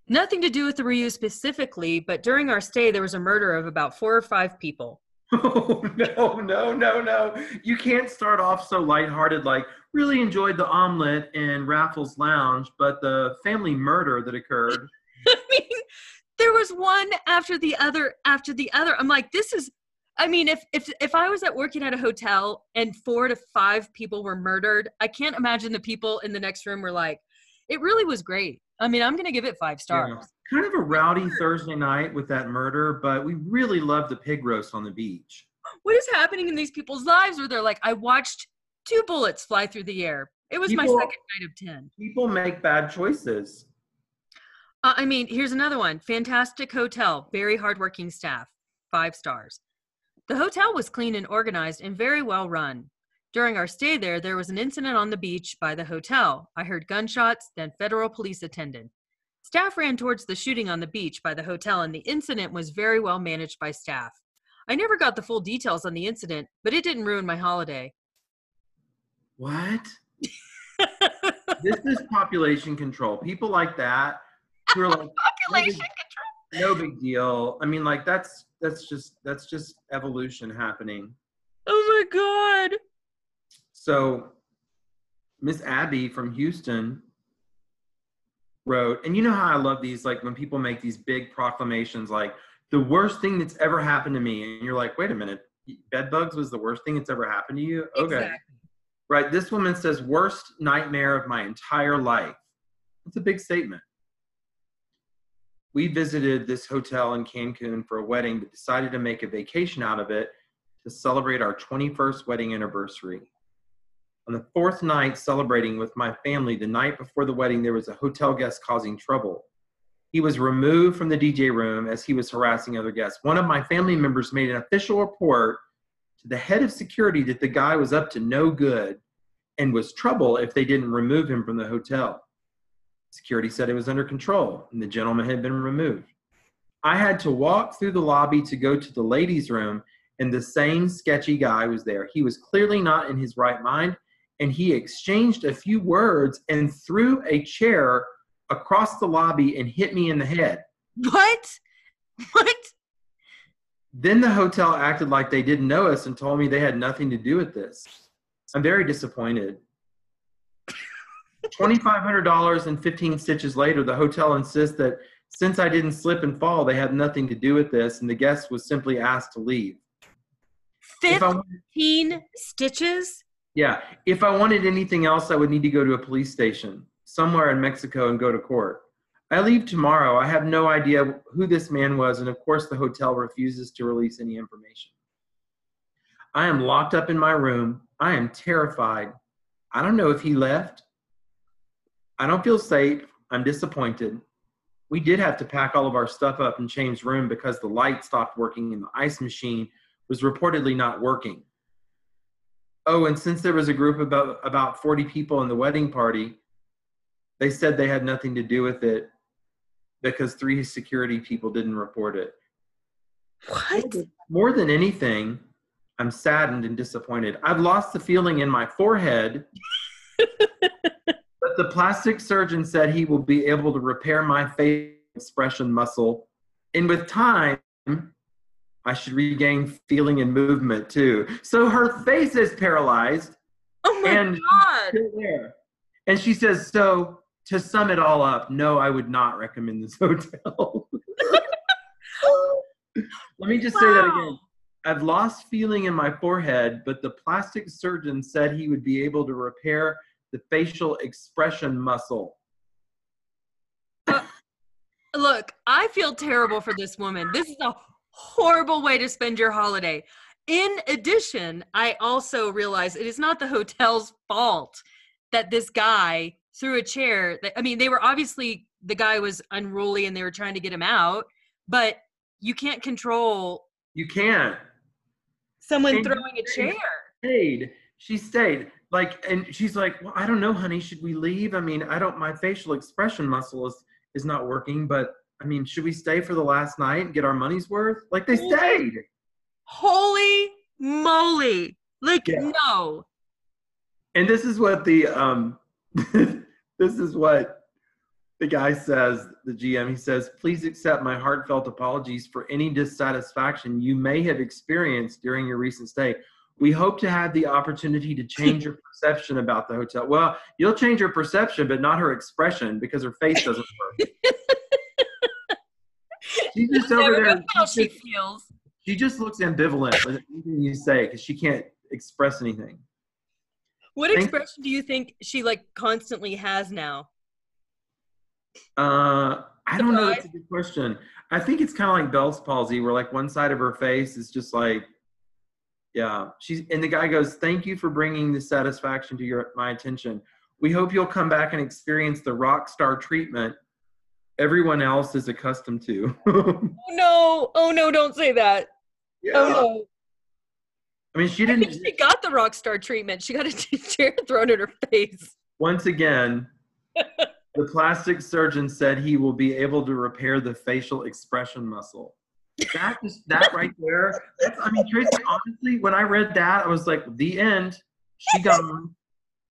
Nothing to do with the Riu's specifically, but during our stay, there was a murder of about four or five people.
Oh, no, no, no, no. You can't start off so lighthearted, like, really enjoyed the omelet in Raffles Lounge, but the family murder that occurred.
I mean, there was one after the other after the other. I'm like, this is I mean, if if if I was at working at a hotel and four to five people were murdered, I can't imagine the people in the next room were like, it really was great. I mean, I'm gonna give it five stars.
Yeah. Kind of a rowdy Thursday night with that murder, but we really loved the pig roast on the beach.
What is happening in these people's lives where they're like, I watched two bullets fly through the air. It was
People-
my second night of ten.
People make bad choices.
Uh, I mean, here's another one. Fantastic hotel, very hardworking staff, five stars. The hotel was clean and organized and very well run. During our stay there, there was an incident on the beach by the hotel. I heard gunshots, then federal police attended. Staff ran towards the shooting on the beach by the hotel, and the incident was very well managed by staff. I never got the full details on the incident, but it didn't ruin my holiday.
What? this is population control. People like that who are like,
Population
no big deal. I mean, like that's that's just that's just evolution happening.
Oh my god.
So Miss Abby from Houston wrote, and you know how I love these, like when people make these big proclamations, like the worst thing that's ever happened to me, and you're like, wait a minute, bed bugs was the worst thing that's ever happened to you? Okay.
Exactly.
Right. This woman says, worst nightmare of my entire life. That's a big statement. We visited this hotel in Cancun for a wedding, but decided to make a vacation out of it to celebrate our 21st wedding anniversary. On the fourth night, celebrating with my family, the night before the wedding, there was a hotel guest causing trouble. He was removed from the DJ room as he was harassing other guests. One of my family members made an official report to the head of security that the guy was up to no good and was trouble if they didn't remove him from the hotel. Security said it was under control and the gentleman had been removed. I had to walk through the lobby to go to the ladies' room, and the same sketchy guy was there. He was clearly not in his right mind, and he exchanged a few words and threw a chair across the lobby and hit me in the head.
What? What?
Then the hotel acted like they didn't know us and told me they had nothing to do with this. I'm very disappointed. $2,500 and 15 stitches later, the hotel insists that since I didn't slip and fall, they had nothing to do with this, and the guest was simply asked to leave. If I,
15 stitches?
yeah, if I wanted anything else, I would need to go to a police station somewhere in Mexico and go to court. I leave tomorrow. I have no idea who this man was, and of course, the hotel refuses to release any information. I am locked up in my room. I am terrified. I don't know if he left. I don't feel safe. I'm disappointed. We did have to pack all of our stuff up and change room because the light stopped working and the ice machine was reportedly not working. Oh, and since there was a group of about, about 40 people in the wedding party, they said they had nothing to do with it because three security people didn't report it.
What?
More than anything, I'm saddened and disappointed. I've lost the feeling in my forehead, the plastic surgeon said he will be able to repair my face expression muscle. And with time, I should regain feeling and movement too. So her face is paralyzed
Oh my
And-
god.
still there. And she says, So to sum it all up, no, I would not recommend this hotel. Let me just say that again. I've lost feeling in my forehead, but the plastic surgeon said he would be able to repair the facial expression muscle.
Uh, look, I feel terrible for this woman. This is a horrible way to spend your holiday. In addition, I also realize it is not the hotel's fault that this guy threw a chair. That, I mean, they were obviously the guy was unruly and they were trying to get him out, but you can't control
You can't.
someone
And
throwing a chair.
stayed. She stayed. Like, and she's like, "Well, I don't know, honey. Should we leave? I mean, I don't. My facial expression muscle is is not working, but I mean, should we stay for the last night and get our money's worth? Like, they stayed.
Holy moly! Like
Yeah.
no.
And this is what the um, this is what the guy says. The GM he says, "Please accept my heartfelt apologies for any dissatisfaction you may have experienced during your recent stay." We hope to have the opportunity to change your perception about the hotel. Well, you'll change her perception, but not her expression because her face doesn't work. She's just over there.
how
she just-
feels.
she just looks ambivalent with anything you say because she can't express anything.
What expression do you think she like constantly has now?
Uh, I don't know. That's a good question. I think it's kind of like Bell's palsy, where like one side of her face is just like, yeah. She's and the guy goes, "Thank you for bringing this satisfaction to your my attention. We hope you'll come back and experience the rock star treatment everyone else is accustomed to."
Oh no! Oh no! Don't say that.
yeah.
Oh no!
I mean, she didn't.
think she got the rock star treatment. She got a chair thrown in her face.
Once again, the plastic surgeon said he will be able to repair the facial expression muscle. That is that right there. That's, I mean, Tracy. Honestly, when I read that, I was like, the end. She gone.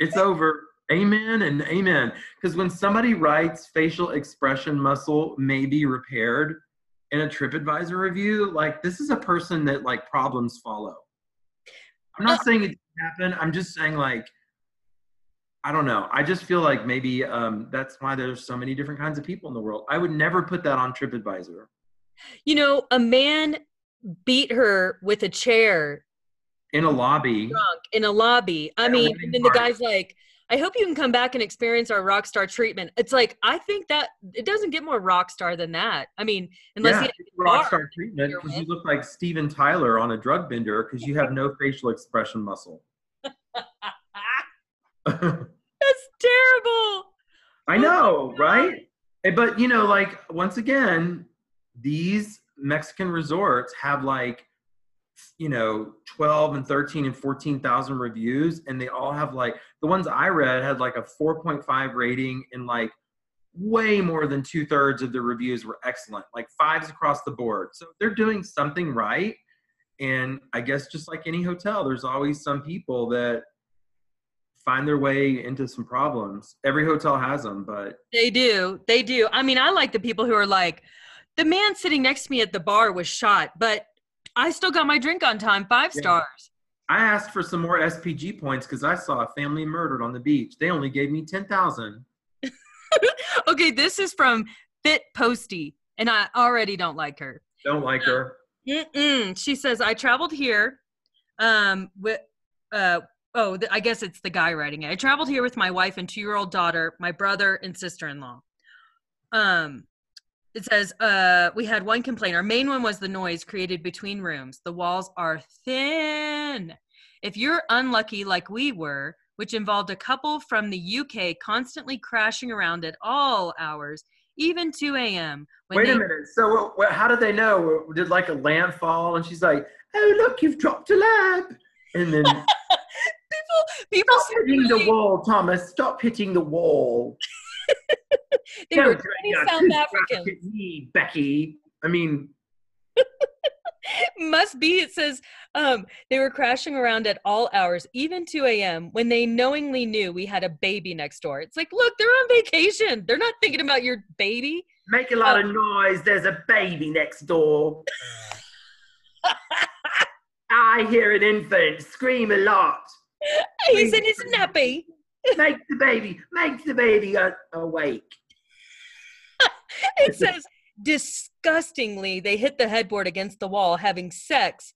It's over. Amen and amen. Because when somebody writes facial expression muscle may be repaired in a TripAdvisor review, like this is a person that like problems follow. I'm not saying it didn't happen. I'm just saying like I don't know. I just feel like maybe um, that's why there's so many different kinds of people in the world. I would never put that on TripAdvisor.
You know, a man beat her with a chair
In a lobby,
drunk in a lobby. I mean, and then the guy's like, I hope you can come back and experience our rock star treatment. It's like, I think that it doesn't get more rock star than that. I mean, unless
yeah,
he
rock star treatment because you look like Steven Tyler on a drug bender because you have no facial expression muscle.
That's terrible.
I
Oh
know,
God.
right? Eh, But you know, like once again, these Mexican resorts have like, you know, twelve and thirteen and fourteen thousand reviews, and they all have like the ones I read had like a four point five rating, and like way more than two thirds of the reviews were excellent, like fives across the board. So they're doing something right. And I guess just like any hotel, there's always some people that find their way into some problems. Every hotel has them, but
They do. They do. I mean, I like the people who are like, the man sitting next to me at the bar was shot, but I still got my drink on time, five stars.
I asked for some more SPG points because I saw a family murdered on the beach. They only gave me 10,000.
Okay, this is from Fit Posty, and I already don't like her.
Don't like her.
Mm-mm. She says, I traveled here um, with, uh, oh, I guess it's the guy writing it. I traveled here with my wife and two year old daughter, my brother, and sister in law. Um, it says, uh, we had one complaint. Our main one was the noise created between rooms. The walls are thin. If you're unlucky like we were, which involved a couple from the UK constantly crashing around at all hours, even 2 a.m.
Wait
they
a minute. So, what, how did they know? Did like a lamp fall? And she's like, "Oh, look, you've dropped a lamp." And then
people people
stop hitting the wall, Thomas. Stop hitting the wall.
They were 20 South Africans.
me, Becky. I mean,
Must be. It says um, they were crashing around at all hours, even 2 a.m., when they knowingly knew we had a baby next door. It's like, look, they're on vacation. They're not thinking about your baby.
make a lot of noise. There's a baby next door. I hear an infant scream a lot.
He's in his nappy.
Make the baby, make the baby awake.
It says disgustingly they hit the headboard against the wall having sex.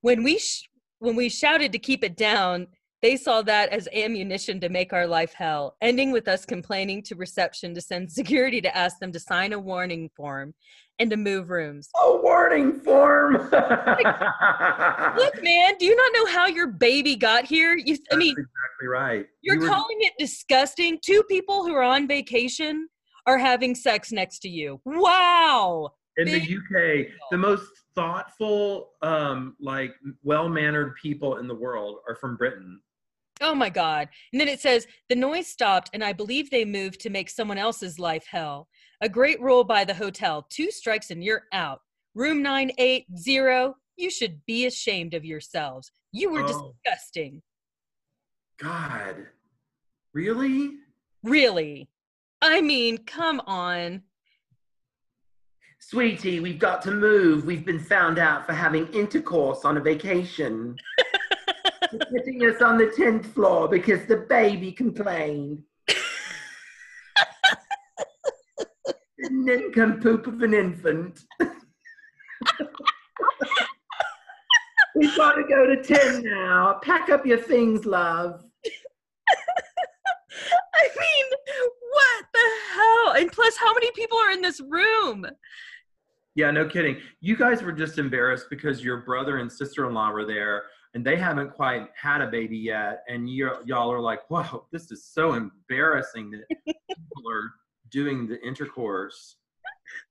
When we sh- when we shouted to keep it down, they saw that as ammunition to make our life hell, ending with us complaining to reception to send security to ask them to sign a warning form and to move rooms.
A warning form.
Look, man, do you not know how your baby got here? You, I mean,
That's exactly right.
you're
You were-
calling it disgusting. Two people who are on vacation are having sex next to you. Wow.
in the
big
UK, the most thoughtful, um, like well-mannered people in the world are from Britain.
Oh my God. And then it says the noise stopped, and I believe they moved to make someone else's life hell. A great rule by the hotel two strikes and you're out. Room 980, you should be ashamed of yourselves. You were
Oh.
disgusting.
God, really?
Really. I mean, come on.
Sweetie, we've got to move. We've been found out for having intercourse on a vacation. They're putting us on the 10th floor because the baby complained. the nincompoop of an infant. We've got to go to 10 now. Pack up your things, love.
I mean, what the hell? And plus, how many people are in this room?
Yeah, no kidding. You guys were just embarrassed because your brother and sister-in-law were there, and they haven't quite had a baby yet, and you y'all are like, "Wow, this is so embarrassing that people are doing the intercourse."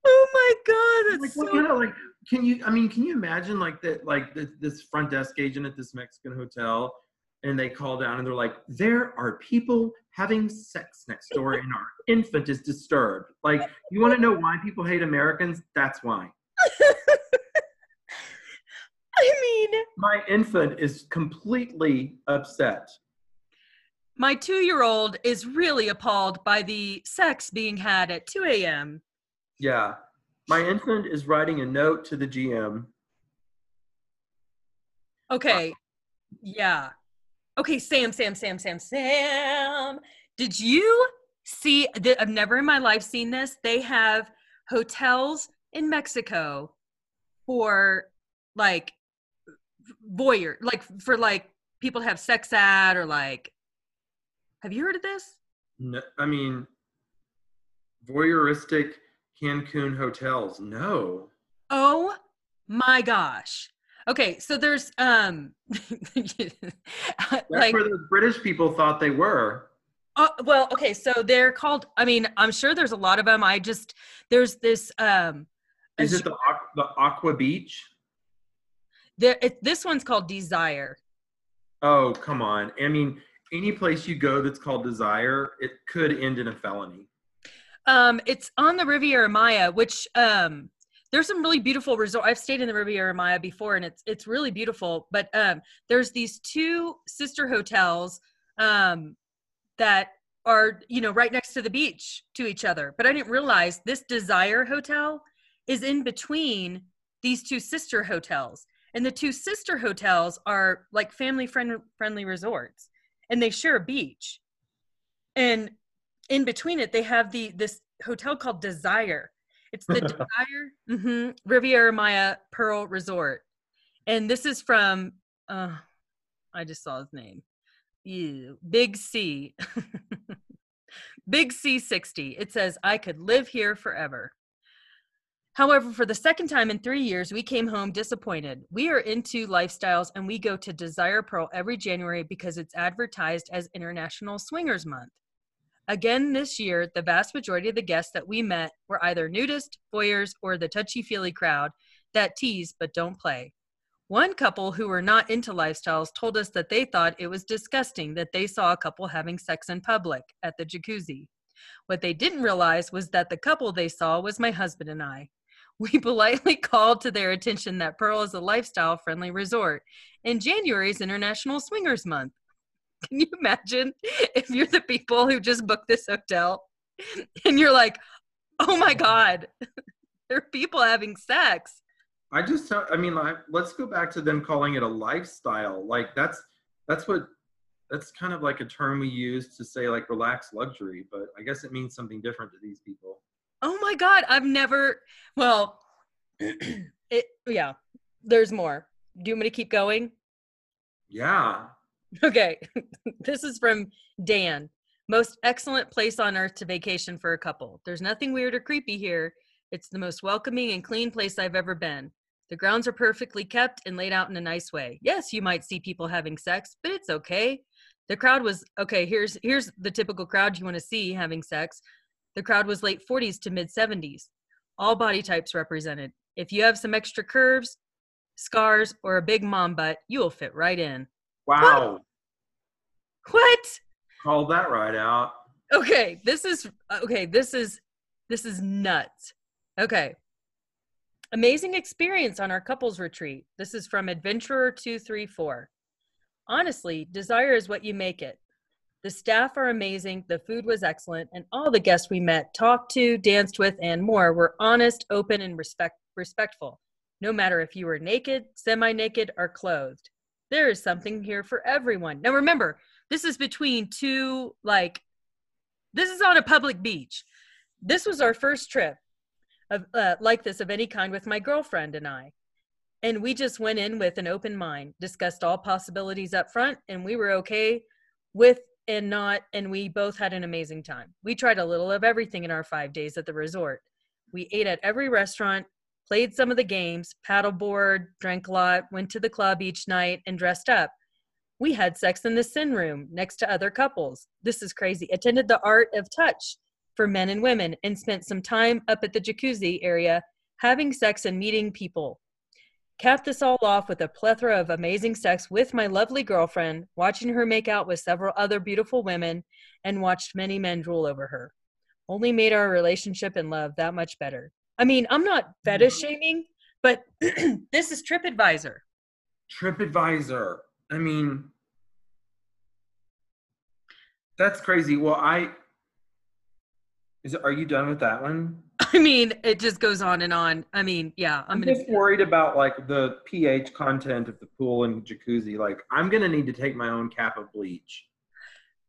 Oh my God,
Like,
that's
what
so.
kind of like? Can you? I mean, can you imagine like that? Like this, this front desk agent at this Mexican hotel, and they call down and they're like, "There are people having sex next door, and our infant is disturbed." Like, you want to know why people hate Americans? That's why.
I mean,
My infant is completely upset.
my two year old is really appalled by the sex being had at 2 a.m.
Yeah. My infant is writing a note to the GM.
Okay. Yeah. Okay, Sam, Sam, Sam, Sam, Sam. Did you see that? I've never in my life seen this. They have hotels in Mexico for like voyeur, like for like people to have sex at or like. Have you heard of this?
No, I mean, voyeuristic Cancun hotels. No.
Oh my gosh. Okay, so there's um
That's
like
where the British people thought they were.
Uh, well, okay, so they're called. I mean, I'm sure there's a lot of them. I just there's this. um
Is it the, the Aqua Beach?
There, it, this one's called Desire.
Oh, come on. I mean, any place you go that's called Desire, it could end in a felony.
Um, it's on the Riviera Maya, which um, there's some really beautiful resort. I've stayed in the Riviera Maya before, and it's it's really beautiful. But um, there's these two sister hotels um, that are you know right next to the beach to each other. But I didn't realize this Desire Hotel is in between these two sister hotels, and the two sister hotels are like family friend friendly resorts, and they share a beach. And in between it, they have the this hotel called Desire. It's the Desire mhm, Riviera Maya Pearl Resort, and this is from. Uh, I just saw his name. Ew, Big C. Big C sixty. It says I could live here forever. However, for the second time in three years, we came home disappointed. We are into lifestyles and we go to Desire Pearl every January because it's advertised as International Swingers Month. Again, this year, the vast majority of the guests that we met were either nudist, voyeurs, or the touchy feely crowd that tease but don't play. One couple who were not into lifestyles told us that they thought it was disgusting that they saw a couple having sex in public at the jacuzzi. What they didn't realize was that the couple they saw was my husband and I. We politely called to their attention that Pearl is a lifestyle friendly resort, and January is International Swingers Month. Can you imagine if you're the people who just booked this hotel and you're like, oh my God, there are people having sex?
I just, I mean, like, let's go back to them calling it a lifestyle. Like that's that's what that's kind of like a term we use to say like relaxed luxury, but I guess it means something different to these people.
Oh my God, I've never, well, it, yeah, there's more. Do you want me to keep going?
Yeah.
Okay, this is from Dan. Most excellent place on earth to vacation for a couple. There's nothing weird or creepy here. It's the most welcoming and clean place I've ever been. The grounds are perfectly kept and laid out in a nice way. Yes, you might see people having sex, but it's okay. The crowd was okay, here's here's the typical crowd you want to see having sex. The crowd was late 40s to mid 70s. All body types represented. If you have some extra curves, scars, or a big mom butt, you will fit right in.
Wow.
What?
Called that right out.
Okay, this is okay, this is this is nuts. Okay. Amazing experience on our couples retreat. This is from Adventurer 234. Honestly, desire is what you make it. The staff are amazing, the food was excellent, and all the guests we met, talked to, danced with, and more were honest, open, and respect, respectful, no matter if you were naked, semi naked, or clothed. There is something here for everyone. Now remember, this is between two, like, this is on a public beach. This was our first trip of uh, like this of any kind with my girlfriend and I. And we just went in with an open mind, discussed all possibilities up front, and we were okay with and not, and we both had an amazing time. We tried a little of everything in our five days at the resort. We ate at every restaurant, played some of the games, paddleboard, drank a lot, went to the club each night, and dressed up. We had sex in the sin room next to other couples. This is crazy. Attended the art of touch for men and women and spent some time up at the jacuzzi area having sex and meeting people. Capped this all off with a plethora of amazing sex with my lovely girlfriend, watching her make out with several other beautiful women, and watched many men drool over her. Only made our relationship and love that much better. I mean, I'm not fetish shaming, but this is TripAdvisor.
TripAdvisor. I mean, that's crazy. Well, I is. Are you done with that one?
I mean, it just goes on and on. I mean, yeah, I'm,
I'm
gonna.
just worried about like the pH content of the pool and jacuzzi. Like, I'm gonna need to take my own cap of bleach.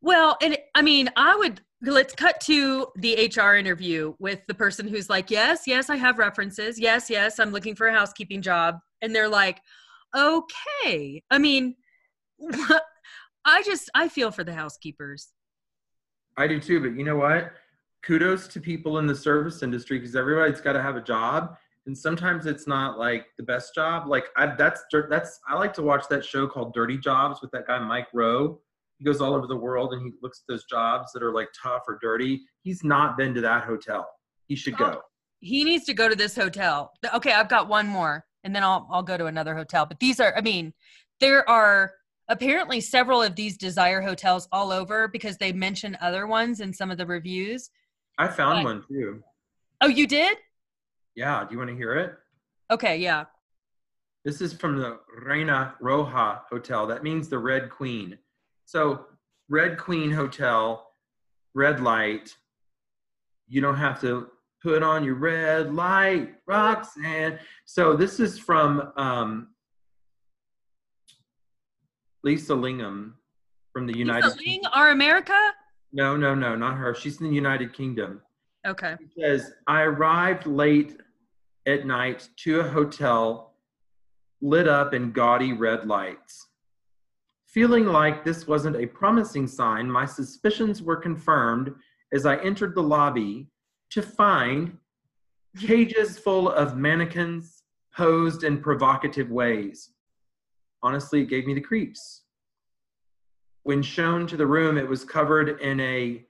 Well, and I mean, I would let's cut to the HR interview with the person who's like, "Yes, yes, I have references. Yes, yes, I'm looking for a housekeeping job." And they're like, "Okay." I mean, I just I feel for the housekeepers.
I do too, but you know what? Kudos to people in the service industry because everybody's got to have a job, and sometimes it's not like the best job. Like I, that's that's I like to watch that show called Dirty Jobs with that guy Mike Rowe. He goes all over the world and he looks at those jobs that are like tough or dirty. He's not been to that hotel. He should go.
Oh, he needs to go to this hotel. Okay, I've got one more, and then I'll I'll go to another hotel. But these are, I mean, there are apparently several of these desire hotels all over because they mention other ones in some of the reviews.
I found but, one too.
Oh, you did?
Yeah. Do you want to hear it?
Okay. Yeah.
This is from the Reina Roja Hotel. That means the Red Queen. So, Red Queen Hotel, red light. You don't have to put on your red light, Roxanne. So, this is from um, Lisa Lingham from the United States.
Lisa Ling, Our America?
No, no, no, not her. She's in the United Kingdom.
Okay.
She says, I arrived late at night to a hotel lit up in gaudy red lights. Feeling like this wasn't a promising sign, my suspicions were confirmed as I entered the lobby to find cages full of mannequins posed in provocative ways honestly, it gave me the creeps. When shown to the room, it was covered in a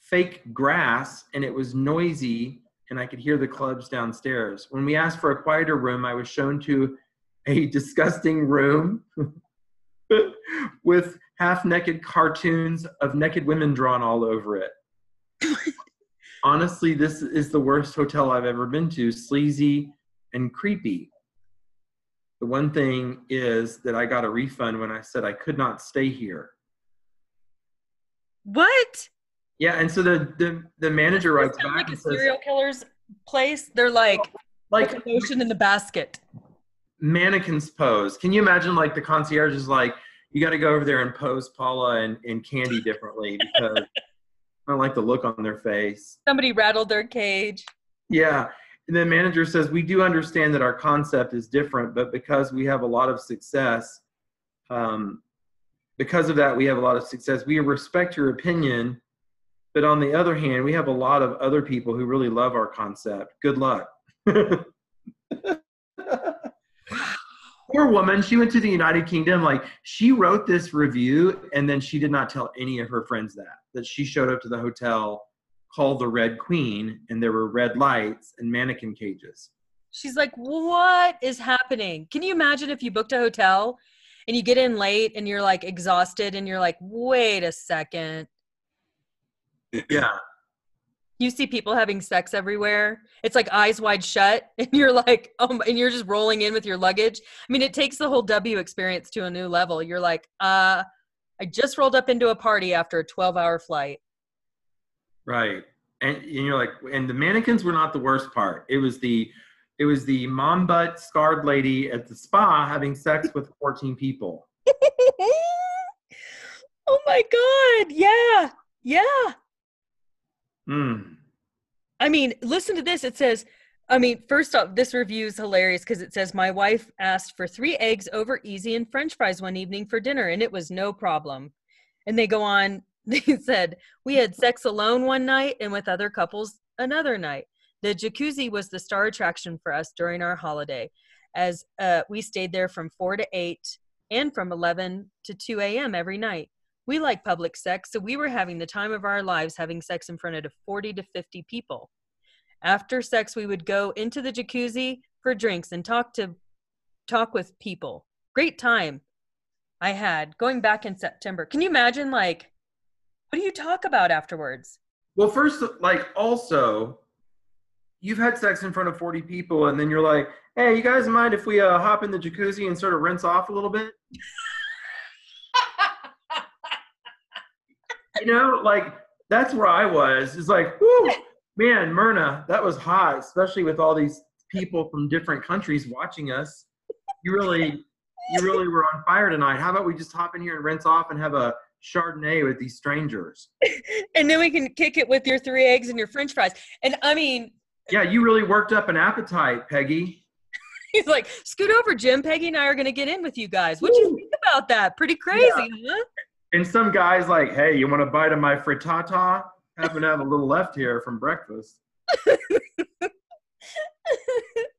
fake grass and it was noisy, and I could hear the clubs downstairs. When we asked for a quieter room, I was shown to a disgusting room with half naked cartoons of naked women drawn all over it. Honestly, this is the worst hotel I've ever been to sleazy and creepy. The one thing is that I got a refund when I said I could not stay here.
What?
Yeah, and so the the, the manager writes back
like
a
says, serial killer's place. They're like like the ocean in the basket.
Mannequins pose. Can you imagine like the concierge is like, you got to go over there and pose Paula and, and Candy differently because I don't like the look on their face.
Somebody rattled their cage.
Yeah, and the manager says, We do understand that our concept is different, but because we have a lot of success, um, because of that, we have a lot of success. We respect your opinion, but on the other hand, we have a lot of other people who really love our concept. Good luck. Poor woman, she went to the United Kingdom. Like, she wrote this review, and then she did not tell any of her friends that, that she showed up to the hotel called the Red Queen, and there were red lights and mannequin cages.
She's like, what is happening? Can you imagine if you booked a hotel and you get in late and you're like exhausted and you're like, wait a second.
Yeah.
You see people having sex everywhere. It's like eyes wide shut, and you're like, oh, my, and you're just rolling in with your luggage. I mean, it takes the whole W experience to a new level. You're like, uh, I just rolled up into a party after a 12 hour flight.
Right. And, and you're like, and the mannequins were not the worst part. It was the, it was the mom butt scarred lady at the spa having sex with 14 people.
oh my god! Yeah, yeah.
Mm.
I mean, listen to this. It says, I mean, first off, this review is hilarious because it says my wife asked for three eggs over easy and French fries one evening for dinner, and it was no problem. And they go on. They said we had sex alone one night and with other couples another night. The jacuzzi was the star attraction for us during our holiday, as uh, we stayed there from 4 to 8 and from 11 to 2 a.m. every night. We like public sex, so we were having the time of our lives having sex in front of 40 to 50 people. After sex, we would go into the jacuzzi for drinks and talk to talk with people. Great time I had going back in September. Can you imagine like what do you talk about afterwards?
Well, first, like, also, you've had sex in front of 40 people, and then you're like, hey, you guys mind if we uh, hop in the jacuzzi and sort of rinse off a little bit? you know, like, that's where I was. It's like, whoo, man, Myrna, that was hot, especially with all these people from different countries watching us. You really, you really were on fire tonight. How about we just hop in here and rinse off and have a Chardonnay with these strangers?
and then we can kick it with your three eggs and your French fries. And I mean,
Yeah, you really worked up an appetite, Peggy.
he's like, "Scoot over, Jim. Peggy and I are gonna get in with you guys. What do you think about that? Pretty crazy, huh?"
And some guys like, hey, you want a bite of my frittata? Happen to have a little left here from breakfast.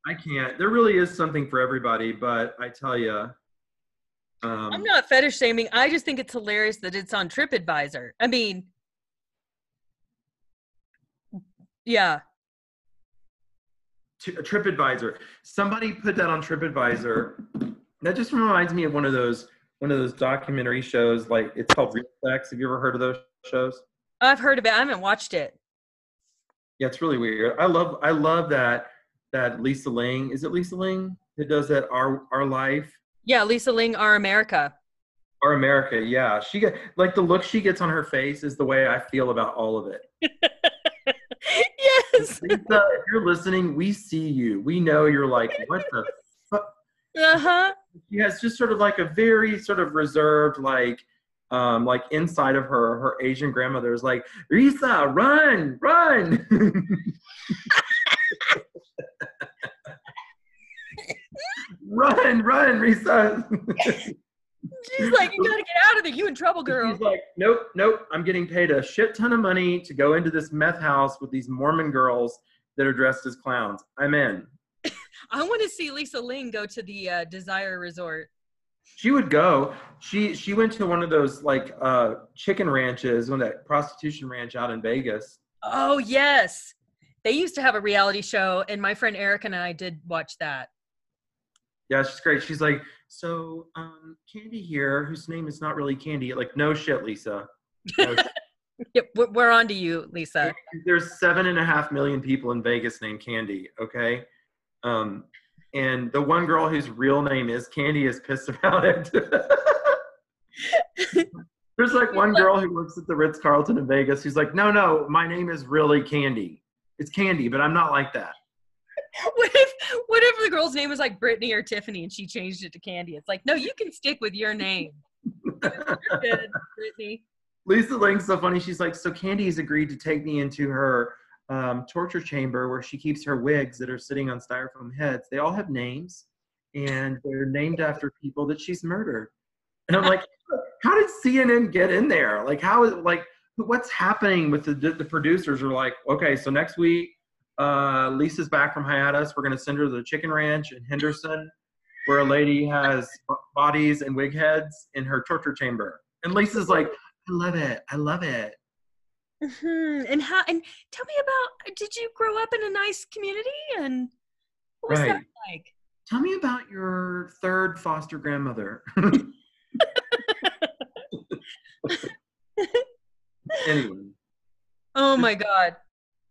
I can't. There really is something for everybody, but I tell you, um,
I'm not fetish shaming. I just think it's hilarious that it's on TripAdvisor. I mean, yeah.
T- TripAdvisor. Somebody put that on TripAdvisor. That just reminds me of one of those one of those documentary shows. Like it's called Real Sex. Have you ever heard of those shows?
I've heard of it. I haven't watched it.
Yeah, it's really weird. I love I love that that Lisa Ling. Is it Lisa Ling that does that Our Our Life?
Yeah, Lisa Ling, Our America.
Our America, yeah. She get like the look she gets on her face is the way I feel about all of it.
yes.
Lisa, if you're listening, we see you. We know you're like, what the fuck?
Uh huh.
She has just sort of like a very sort of reserved, like, um, like inside of her, her Asian grandmother is like, Lisa, run, run. run, run, Risa.
She's like, you gotta get out of there. You in trouble, girl.
He's like, nope, nope. I'm getting paid a shit ton of money to go into this meth house with these Mormon girls that are dressed as clowns. I'm in.
I want to see Lisa Ling go to the uh, Desire Resort.
She would go. She she went to one of those like uh, chicken ranches, one of that prostitution ranch out in Vegas.
Oh yes, they used to have a reality show, and my friend Eric and I did watch that.
Yeah, she's great. She's like, so um, Candy here, whose name is not really Candy. Like, no shit, Lisa. No shit.
Yep, we're- on to you, Lisa.
There's seven and a half million people in Vegas named Candy. Okay, um, and the one girl whose real name is Candy is pissed about it. There's like one girl who works at the Ritz Carlton in Vegas who's like, no, no, my name is really Candy. It's Candy, but I'm not like that.
What if what if the girl's name was like Brittany or Tiffany and she changed it to Candy? It's like, no, you can stick with your name. You're good, Brittany.
Lisa Lang's so funny. She's like, so Candy's agreed to take me into her um, torture chamber where she keeps her wigs that are sitting on styrofoam heads. They all have names, and they're named after people that she's murdered. And I'm like, how did CNN get in there? Like, how is like, what's happening with the the producers? Are like, okay, so next week, uh, Lisa's back from hiatus. We're gonna send her to the Chicken Ranch in Henderson, where a lady has b- bodies and wig heads in her torture chamber. And Lisa's like, I love it. I love it.
Mhm. And how? And tell me about. Did you grow up in a nice community? And what was that
Right.
like?
Tell me about your third foster grandmother. anyway,
Oh my God.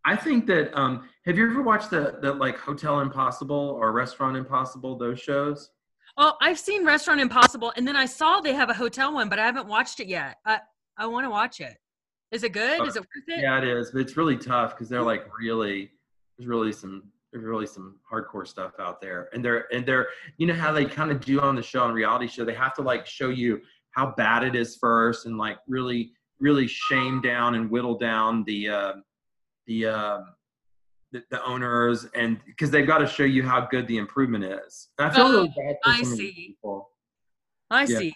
I think that um have you ever watched the the like Hotel Impossible or Restaurant Impossible those shows?
Oh, I've seen Restaurant Impossible, and then I saw they have a hotel one, but I haven't watched it yet. I I want to watch it. Is it good? Is it worth it?
Yeah, it is, but it's really tough because they're like really there's really some there's really some hardcore stuff out there. And they're and they're you know how they kind of do on the show on reality show, they have to like show you how bad it is first and like really really shame down and whittle down the uh, the um the, the owners and because they've got to show you how good the improvement is. And I feel
Oh,
really bad for
I
some of these
see.
people.
I
Yeah.
see.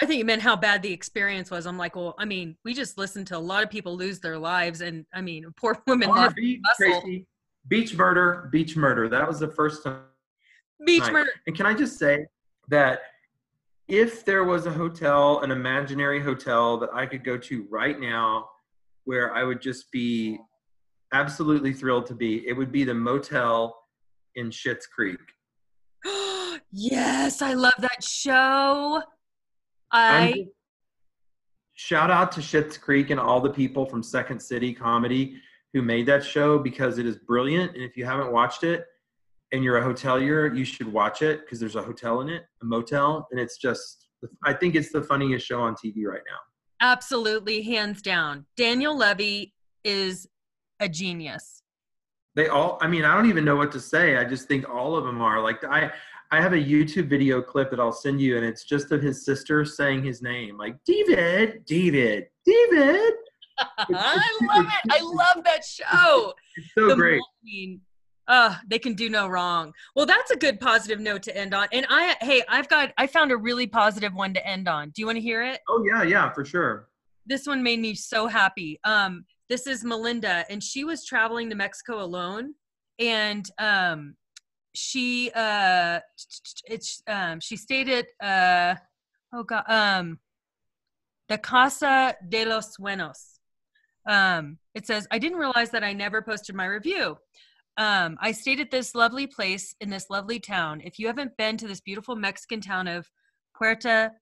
I think you meant how bad the experience was. I'm like, well, I mean, we just listened to a lot of people lose their lives, and I mean, poor women lost
beach. Tracy, beach murder, beach murder. That was the first time.
beach murder.
And can I just say that if there was a hotel, an imaginary hotel that I could go to right now where I would just be absolutely thrilled to be, it would be the motel in Schitt's Creek.
yes, I love that show. I
shout out to Schitt's Creek and all the people from Second City Comedy who made that show because it is brilliant. And if you haven't watched it and you're a hotelier, you should watch it because there's a hotel in it, a motel, and it's just I think it's the funniest show on TV right now.
absolutely hands down. Daniel Levy is a genius.
They all I mean, I don't even know what to say. I just think all of them are like I I have a YouTube video clip that I'll send you and it's just of his sister saying his name like David, David, David.
I love it. I love that show.
It's so
The
great.
mo- I mean, uh, they can do no wrong. Well, that's a good positive note to end on. And I, hey, I've got, I found a really positive one to end on. Do you want to hear it?
Oh yeah, yeah, for sure.
This one made me so happy. Um, this is Melinda, and she was traveling to Mexico alone, and um, she, uh, it's, um, she stayed at, uh, oh god, um, the Casa de los Sueños. Um, it says, I didn't realize that I never posted my review. Um, I stayed at this lovely place in this lovely town. If you haven't been to this beautiful Mexican town of Puerto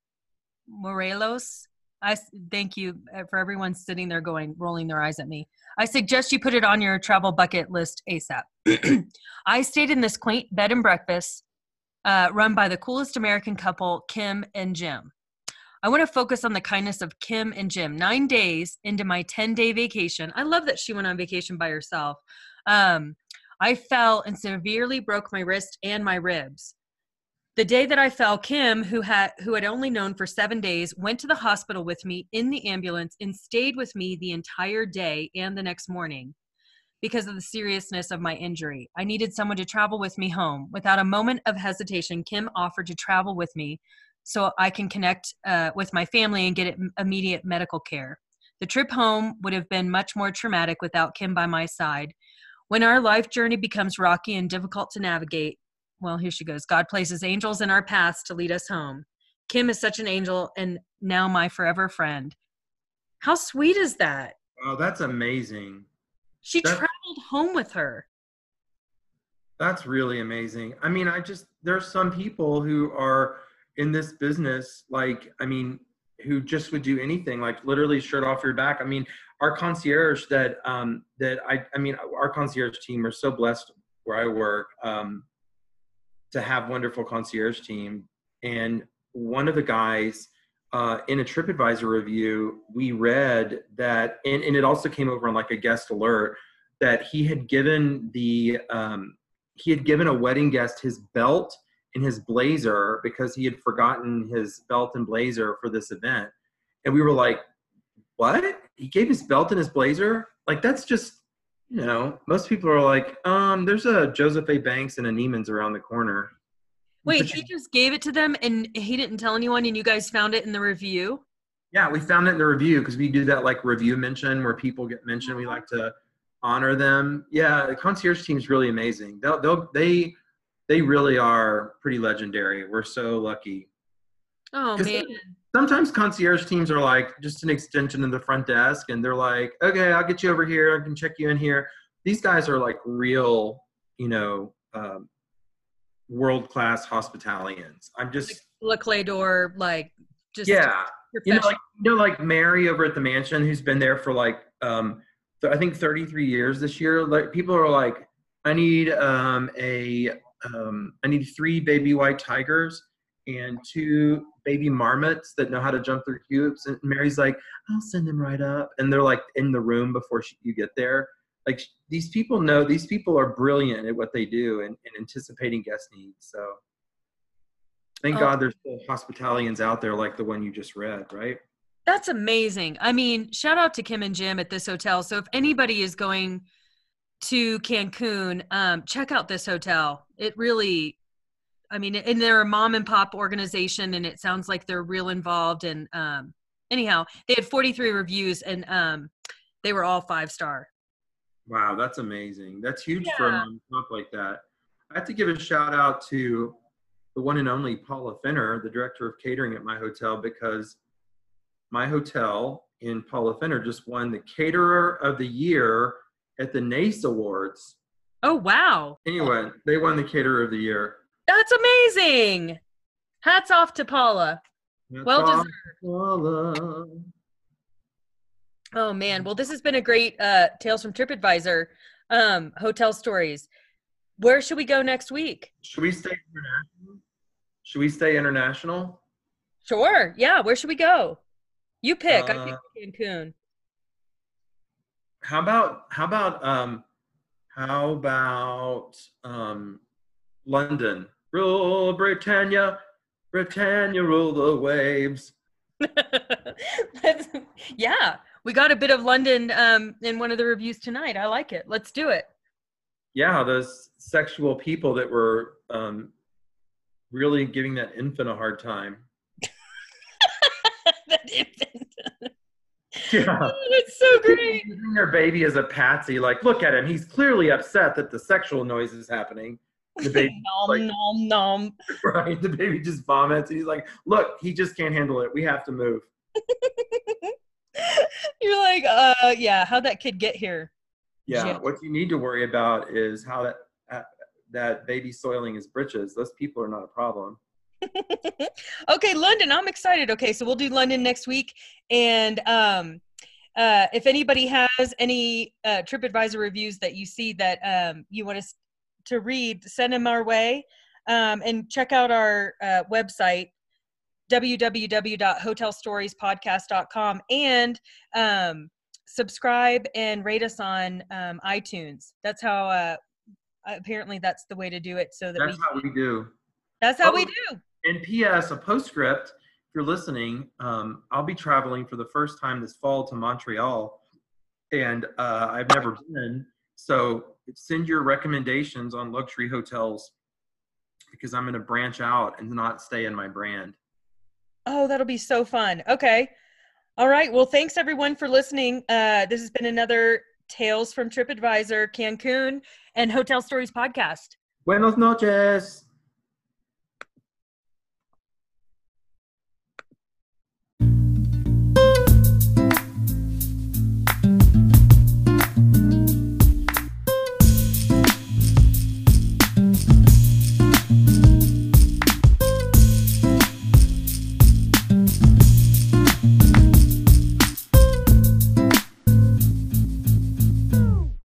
Morelos, I thank you uh, for everyone sitting there going, rolling their eyes at me. I suggest you put it on your travel bucket list ASAP. I stayed in this quaint bed and breakfast uh, run by the coolest American couple, Kim and Jim. I want to focus on the kindness of Kim and Jim. Nine days into my 10 day vacation, I love that she went on vacation by herself. Um, I fell and severely broke my wrist and my ribs. The day that I fell, Kim, who had who had only known for seven days, went to the hospital with me in the ambulance and stayed with me the entire day and the next morning because of the seriousness of my injury. I needed someone to travel with me home. Without a moment of hesitation, Kim offered to travel with me so I can connect uh, with my family and get immediate medical care. The trip home would have been much more traumatic without Kim by my side. When our life journey becomes rocky and difficult to navigate, well, here she goes. God places angels in our paths to lead us home. Kim is such an angel and now my forever friend. How sweet is that?
Oh, that's amazing.
She
That-
traveled home with her.
That's really amazing. I mean, I just there's some people who are in this business, like I mean, who just would do anything, like literally shirt off your back. I mean, our concierge that um that I I mean, our concierge team are so blessed where I work um to have wonderful concierge team. And one of the guys uh, in a TripAdvisor review, we read that, and, and it also came over on like a guest alert that he had given the um, he had given a wedding guest his belt and his blazer because he had forgotten his belt and blazer for this event. And we were like, what? He gave his belt and his blazer? Like, that's just, you know, most people are like, um, there's a Joseph A. Banks and a Neiman's around the corner.
Wait,
But
he just gave it to them and he didn't tell anyone and you guys found it in the review?
Yeah, we found it in the review because we do that like review mention where people get mentioned. We like to honor them. Yeah, the concierge team is really amazing. They'll, they'll, they they really are pretty legendary. We're so lucky.
Oh man.
sometimes concierge teams are like just an extension of the front desk and they're like okay i'll get you over here. I can check you in here. These guys are like real you know um, world class hospitalians. I'm just
Les Clefs d'Or, like just
yeah. You know like you know like mary over at the mansion who's been there for like um th- i think 33 years this year. Like people are like i need um a um i need three baby white tigers and two baby marmots that know how to jump through hoops. and mary's like i'll send them right up and they're like in the room before she, you get there like these people know these people are brilliant at what they do and, and anticipating guest needs so thank
Oh.
god there's still hospitalians out there like the one you just read right
That's amazing. I mean, shout out to Kim and Jim at this hotel. So if anybody is going to Cancun, um, check out this hotel. It really, I mean, and they're a mom and pop organization, and it sounds like they're real involved. And um, anyhow, they had 43 reviews, and um, they were all five star.
Wow, that's amazing. That's huge for a
Yeah.
mom and pop like that. I have to give a shout out to the one and only Paula Finner, the director of catering at my hotel, because my hotel in Paula Finner just won the Caterer of the Year at the NACE Awards.
Oh, wow.
Anyway, they won the Caterer of the Year.
That's amazing. Hats off to Paula.
That's
Well deserved.
Paula.
Oh man, well this has been a great uh Tales from TripAdvisor um hotel stories. Where should we go next week?
Should we stay international? Should we stay international?
Sure. Yeah, where should we go? You pick. I
Uh,
pick Cancun.
how about how about um how about um london rule britannia britannia rule the waves
yeah, we got a bit of London um in one of the reviews tonight. I like it. Let's do it.
yeah those sexual people that were um really giving that infant a hard time
That infant.
yeah
Oh, That's so great.
using their baby as a patsy like look at him he's clearly upset that the sexual noise is happening the baby
nom
like-
nom nom.
right the baby just vomits and he's like look he just can't handle it we have to move
You're like, uh, yeah. How'd that kid get here?
Yeah,
Yeah.
what you need to worry about is how that uh, that baby soiling his britches. Those people are not a problem.
okay, London. I'm excited. Okay, so we'll do London next week, and um, uh, if anybody has any uh, TripAdvisor reviews that you see that um, you want us to read, send them our way, um, and check out our uh, website www.hotelstoriespodcast.com and um, subscribe and rate us on um, iTunes. That's how. Uh, apparently, that's the way to do it. So that
That's
we.
how we do.
That's how we
Oh.
do.
And P.S. A postscript. If you're listening, um, I'll be traveling for the first time this fall to Montreal, and uh, I've never been. So send your recommendations on luxury hotels because I'm going to branch out and not stay in my brand.
Oh, that'll be so fun. Okay. All right. Well, thanks everyone for listening. Uh, this has been another Tales from TripAdvisor, Cancun, and Hotel Stories podcast.
Buenos noches.